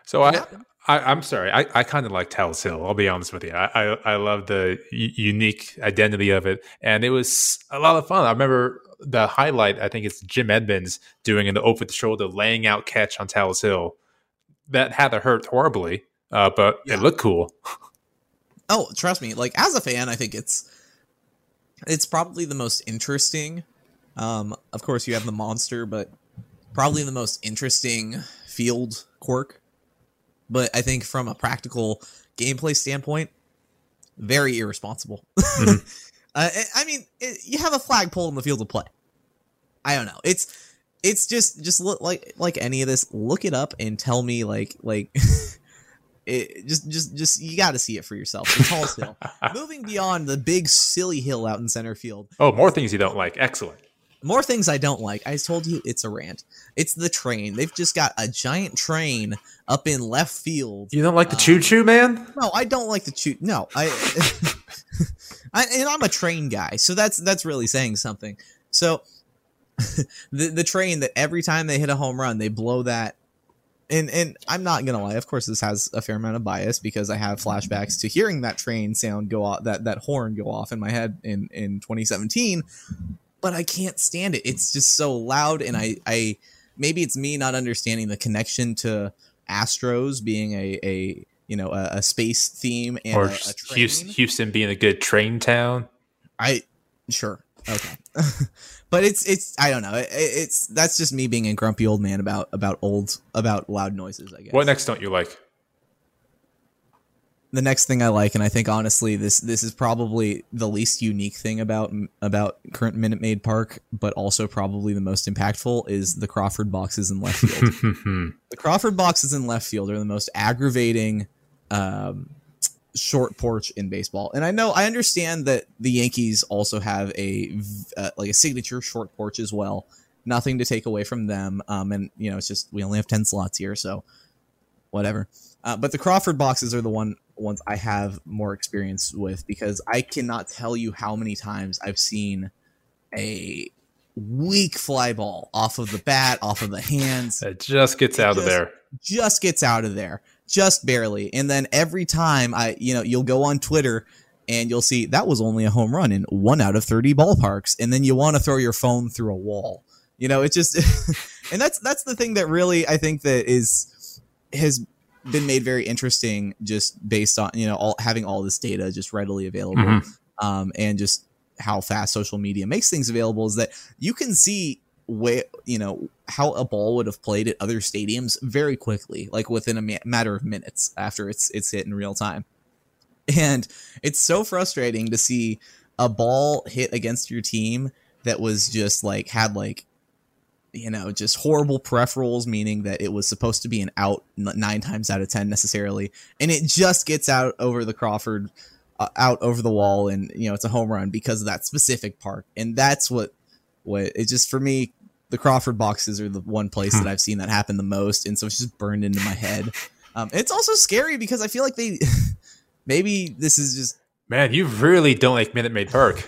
So I, I, I'm sorry, I, I kind of like Tal's Hill. I'll be honest with you. I, I, I love the u- unique identity of it, and it was a lot of fun. I remember the highlight. I think it's Jim Edmonds doing an over the shoulder laying out catch on Tal's Hill. That had to hurt horribly, uh, but Yeah. it looked cool. Oh, trust me. Like as a fan, I think it's it's probably the most interesting. Um, of course, you have the monster, but probably the most interesting field quirk. But I think from a practical gameplay standpoint, very irresponsible. uh, I- I mean, it, you have a flagpole in the field of play. I don't know. It's it's just just look like like any of this. Look it up and tell me like like it just just just you got to see it for yourself. The tallest hill. Moving beyond the big silly hill out in center field. Oh, more things you don't like. Excellent. More things I don't like. I told you it's a rant. It's the train. They've just got a giant train up in left field. You don't like the Uh, choo choo, man? No, I don't like the choo. No, I, I and I'm a train guy, so that's that's really saying something. So the the train that every time they hit a home run, they blow that. And and I'm not gonna lie. Of course, this has a fair amount of bias because I have flashbacks to hearing that train sound go off, that that horn go off in my head in in 2017. But I can't stand it. It's just so loud, and I I maybe it's me not understanding the connection to Astros being a a you know a, a space theme and Or a, a Houston being a good train town? I sure okay, but it's it's I don't know. It, it's that's just me being a grumpy old man about about old about loud noises. I guess. What next don't you like? the next thing I like, and I think honestly, this this is probably the least unique thing about about current Minute Maid Park, but also probably the most impactful is the Crawford boxes in left field. the Crawford boxes in left field are the most aggravating um, short porch in baseball. And I know I understand that the Yankees also have a uh, like a signature short porch as well. Nothing to take away from them. Um, and you know, it's just we only have ten slots here, so whatever. Uh, but the Crawford boxes are the one ones I have more experience with because I cannot tell you how many times I've seen a weak fly ball off of the bat, off of the hands It just gets It out of there. just gets out of there just barely. And then every time i you know you'll go on twitter and you'll see that was only a home run in one out of 30 ballparks. And then you want to throw your phone through a wall. You know it just and that's that's the thing that really i think that is has been made very interesting just based on you know all having all this data just readily available Mhm. um, and just how fast social media makes things available is that you can see way you know how a ball would have played at other stadiums very quickly like within a ma- matter of minutes after it's it's hit in real time. And it's so frustrating to see a ball hit against your team that was just like had like you know just horrible peripherals meaning that it was supposed to be an out n- nine times out of ten necessarily and it just gets out over the crawford uh, out over the wall and you know it's a home run because of that specific part and that's what what it just for me the crawford boxes are the one place that i've seen that happen the most and so it's just burned into my head um, it's also scary because i feel like they maybe this is just Man, you really don't like Minute Maid Park.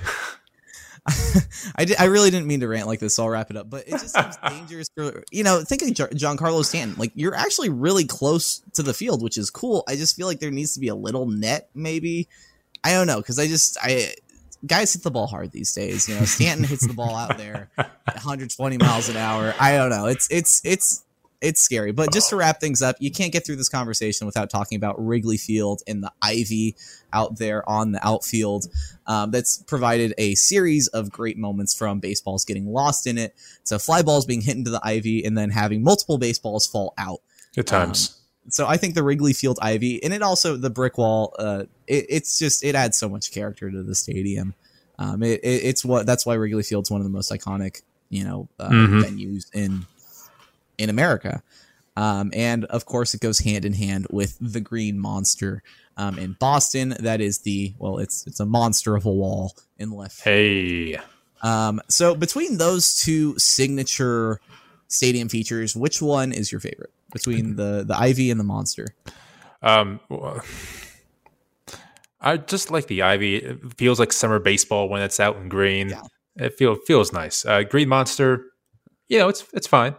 I, did, I really didn't mean to rant like this, so I'll wrap it up. But it just seems dangerous for you know. Think of Jar- Giancarlo Stanton. Like you're actually really close to the field, which is cool. I just feel like there needs to be a little net, maybe. I don't know because I just I guys hit the ball hard these days. You know, Stanton hits the ball out there, 120 miles an hour. I don't know. It's it's it's it's scary. But just to wrap things up, you can't get through this conversation without talking about Wrigley Field and the ivy out there on the outfield. Um, that's provided a series of great moments from baseballs getting lost in it to fly balls being hit into the ivy and then having multiple baseballs fall out. Good times. So I think the Wrigley Field ivy and it also the brick wall. Uh, it, it's just it adds so much character to the stadium. Um, it, it, it's what that's why Wrigley Field's one of the most iconic you know uh, Mhm. venues in in America. Um, and of course, it goes hand in hand with the Green Monster um, in Boston. That is the well, it's it's a monster of a wall in left. hey. Um, so between those two signature stadium features, which one is your favorite between the the Ivy and the Monster? Um, well, I just like the ivy. It feels like summer baseball when it's out in green. Yeah. It feel feels nice. Uh, green monster, you know, it's it's fine.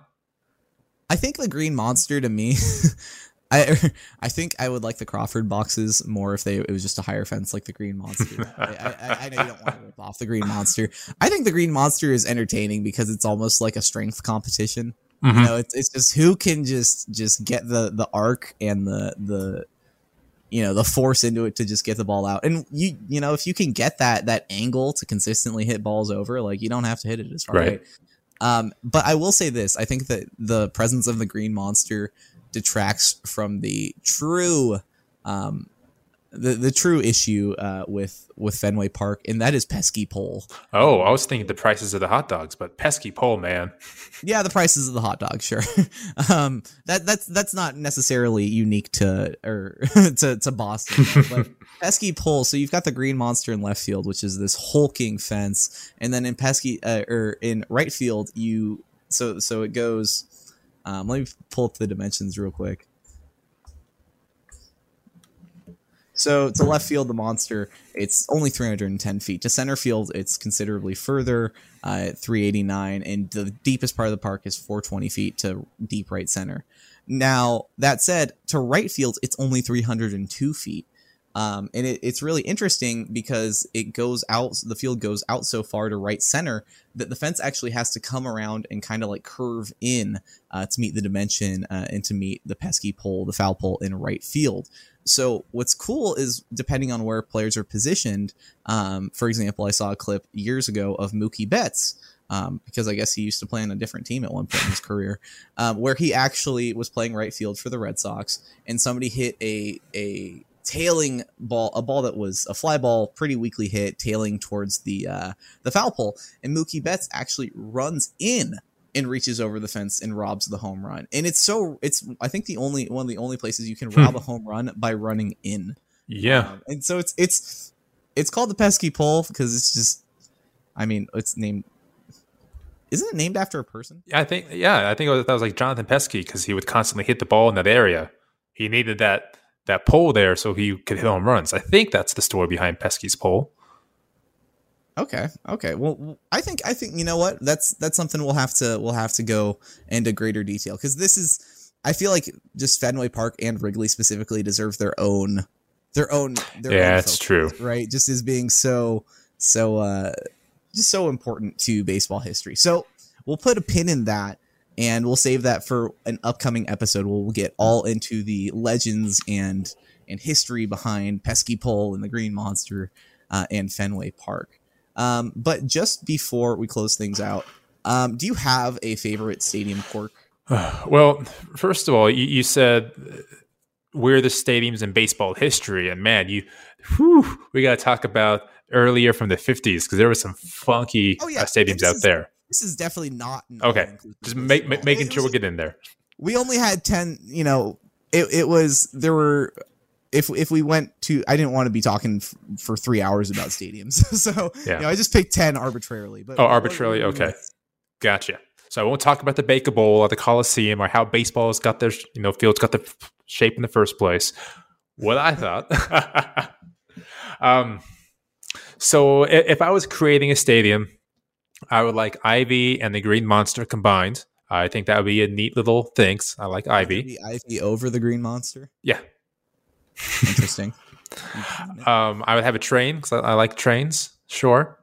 I think the Green Monster to me. I, I think I would like the Crawford boxes more if they it was just a higher fence like the Green Monster. I, I, I know you don't want to rip off the Green Monster. I think the Green Monster is entertaining because it's almost like a strength competition. Mhm. You know, it's, it's just who can just just get the the arc and the the you know the force into it to just get the ball out. And you you know if you can get that that angle to consistently hit balls over, like you don't have to hit it as far. Right. Right. Um, but I will say this: I think that the presence of the Green Monster detracts from the true um, the the true issue uh, with with Fenway Park, and that is pesky pole. Oh, I was thinking the prices of the hot dogs, but pesky pole, man. Yeah, the prices of the hot dogs, sure. um, that that's that's not necessarily unique to or to to Boston, but pesky pole. So you've got the green monster in left field, which is this hulking fence, and then in pesky uh, or in right field, you so so it goes. Um, let me pull up the dimensions real quick. So to left field, the monster, it's only 310 feet. To center field, it's considerably further, uh, 389, and the deepest part of the park is 420 feet to deep right center. Now that said, to right field, it's only 302 feet. Um, and it, it's really interesting because it goes out, the field goes out so far to right center that the fence actually has to come around and kind of like curve in uh, to meet the dimension uh, and to meet the pesky pole, the foul pole in right field. So what's cool is depending on where players are positioned. Um, for example, I saw a clip years ago of Mookie Betts. Um, because I guess he used to play on a different team at one point in his career, um, where he actually was playing right field for the Red Sox, and somebody hit a a tailing ball, a ball that was a fly ball, pretty weakly hit, tailing towards the uh, the foul pole, and Mookie Betts actually runs in and reaches over the fence and robs the home run. And it's so it's I think the only one of the only places you can rob a home run by running in. Yeah. Um, and so it's it's it's called the pesky pole because it's just I mean it's named isn't it named after a person? Yeah, I think yeah, I think it was, that was like Jonathan Pesky because he would constantly hit the ball in that area. He needed that that pole there so he could hit home runs. I think that's the story behind Pesky's pole. Okay. Okay. Well, I think I think you know what that's that's something we'll have to we'll have to go into greater detail because this is I feel like just Fenway Park and Wrigley specifically deserve their own their own their Yeah, own focus, true. right just as being so so uh just so important to baseball history so we'll put a pin in that and we'll save that for an upcoming episode where we'll get all into the legends and and history behind pesky pole and the green monster uh, and fenway park um, but just before we close things out um, do you have a favorite stadium quirk Well, first of all, you, you said we're the stadiums in baseball history, and man, you, whew, we got to talk about earlier from the '50s because there were some funky Oh, yeah. uh, stadiums out is- there. This is definitely not an Okay, just make, ma- making sure we get in there. we only had 10 you know it, it was there were if if we went to i didn't want to be talking f- for three hours about stadiums so Yeah. you know i just picked 10 arbitrarily but Oh, arbitrarily? Okay. Gotcha. So I won't talk about the Baker Bowl or the Coliseum or how baseball's got their you know fields got the f- shape in the first place. What I thought. um, so if I was creating a stadium, I would like Ivy and the Green Monster combined. I think that would be a neat little thing. I like Ivy. Ivy over the green monster Yeah. interesting Um, I would have a train because I, I like trains. Sure.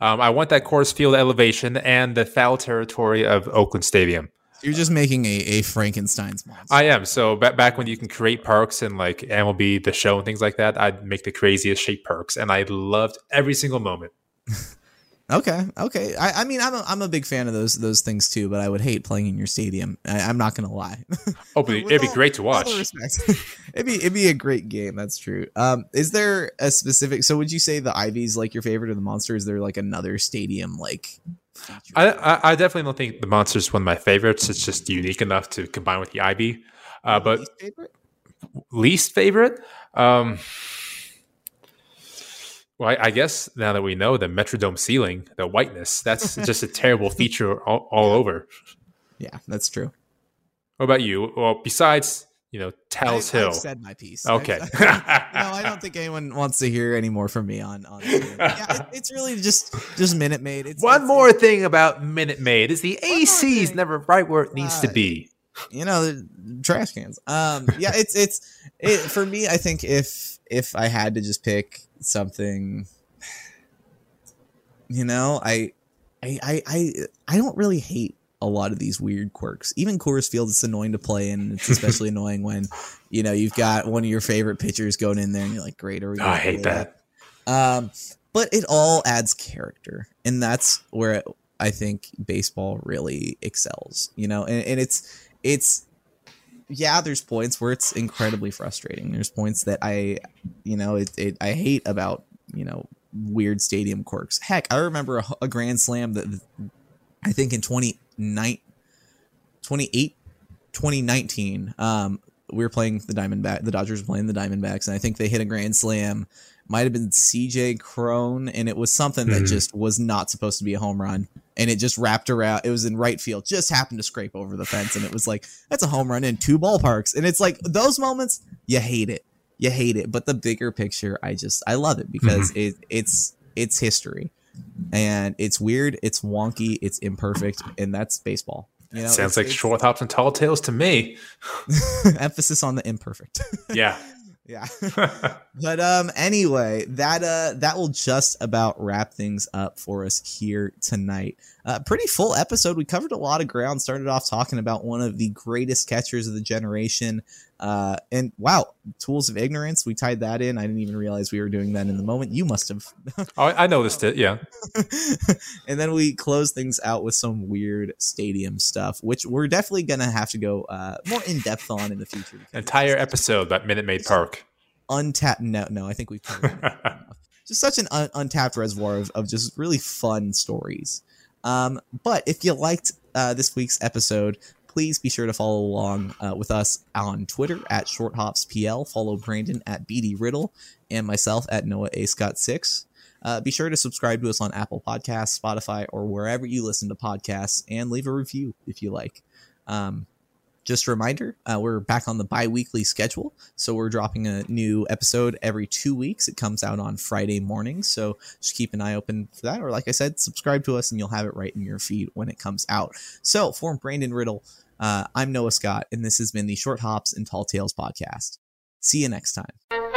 Um, I want that Coors Field elevation and the foul territory of Oakland Stadium. you're just making a, a frankenstein's monster I am. So ba- back when you can create parks and like MLB the show and things like that, I'd make the craziest shape parks, and I loved every single moment. okay okay I, I mean I'm a, I'm a big fan of those those things too but i would hate playing in your stadium I, i'm not gonna lie Oh, but it'd be all- great to watch. it'd be it'd be a great game. That's true. Um, is there a specific? So would you say the Ivy's like your favorite or the monster? Is there like another stadium like? I, I, I definitely don't think the monster's one of my favorites. It's just unique enough to combine with the Ivy. Uh, but Least favorite? least favorite, um, well, I, I guess now that we know the Metrodome ceiling, the whiteness, that's just a terrible feature all, all over. Yeah, that's true. What about you? Well, besides you know Tal's I've, Hill. I've said my piece. Okay. I've- no, I don't think anyone wants to hear any more from me on on. yeah, it, it's really just just Minute Maid. It's One it's- more thing about Minute Maid is the AC is never right where it needs to be. you know trash cans um yeah it's it's it, for me i think if if i had to just pick something you know i i i i, I don't really hate a lot of these weird quirks even Coors Field it's annoying to play in it's especially annoying when you know you've got one of your favorite pitchers going in there and you're like great are we Oh, I hate play that. um, but it all adds character, and that's where I think baseball really excels. You know, and, and it's it's yeah, there's points where it's incredibly frustrating. There's points that I, you know, it, it I hate about you know weird stadium quirks. Heck, I remember a, a grand slam that I think in 29, 28, 2019, um, we were playing the Diamondback. The Dodgers were playing the Diamondbacks, and I think they hit a grand slam. Might have been CJ Cron, and it was something that Mhm. just was not supposed to be a home run, and it just wrapped around. It was in right field, just happened to scrape over the fence, and it was like that's a home run in two ballparks, and it's like those moments you hate it, you hate it, but the bigger picture, I just I love it because mm-hmm. it it's it's history, and it's weird, it's wonky, it's imperfect, and that's baseball. You know, Sounds it's- like it's- short hops and tall tales to me. emphasis on the imperfect. Yeah. yeah. But um anyway, that uh that will just about wrap things up for us here tonight. Uh pretty full episode. We covered a lot of ground. Started off talking about one of the greatest catchers of the generation. Uh and wow, tools of ignorance. We tied that in. I didn't even realize we were doing that in the moment. You must have. oh, I noticed it. Yeah. and then we close things out with some weird stadium stuff, which we're definitely gonna have to go uh more in depth on in the future. Entire episode about Minute Maid Park. untapped no no i think we've covered it enough. just such an un- untapped reservoir of, of just really fun stories um, but if you liked uh, this week's episode please be sure to follow along uh, with us on twitter at shorthopspl. Follow brandon at bd riddle and myself at noah a scott 6 uh, be sure to subscribe to us on apple podcasts spotify or wherever you listen to podcasts and leave a review if you like. Um, just a reminder uh, we're back on the bi-weekly schedule so we're dropping a new episode every two weeks. It comes out on friday mornings so just keep an eye open for that. Or like i said subscribe to us and you'll have it right in your feed when it comes out. So for brandon riddle uh, i'm noah scott and this has been the short hops and tall tales podcast. See you next time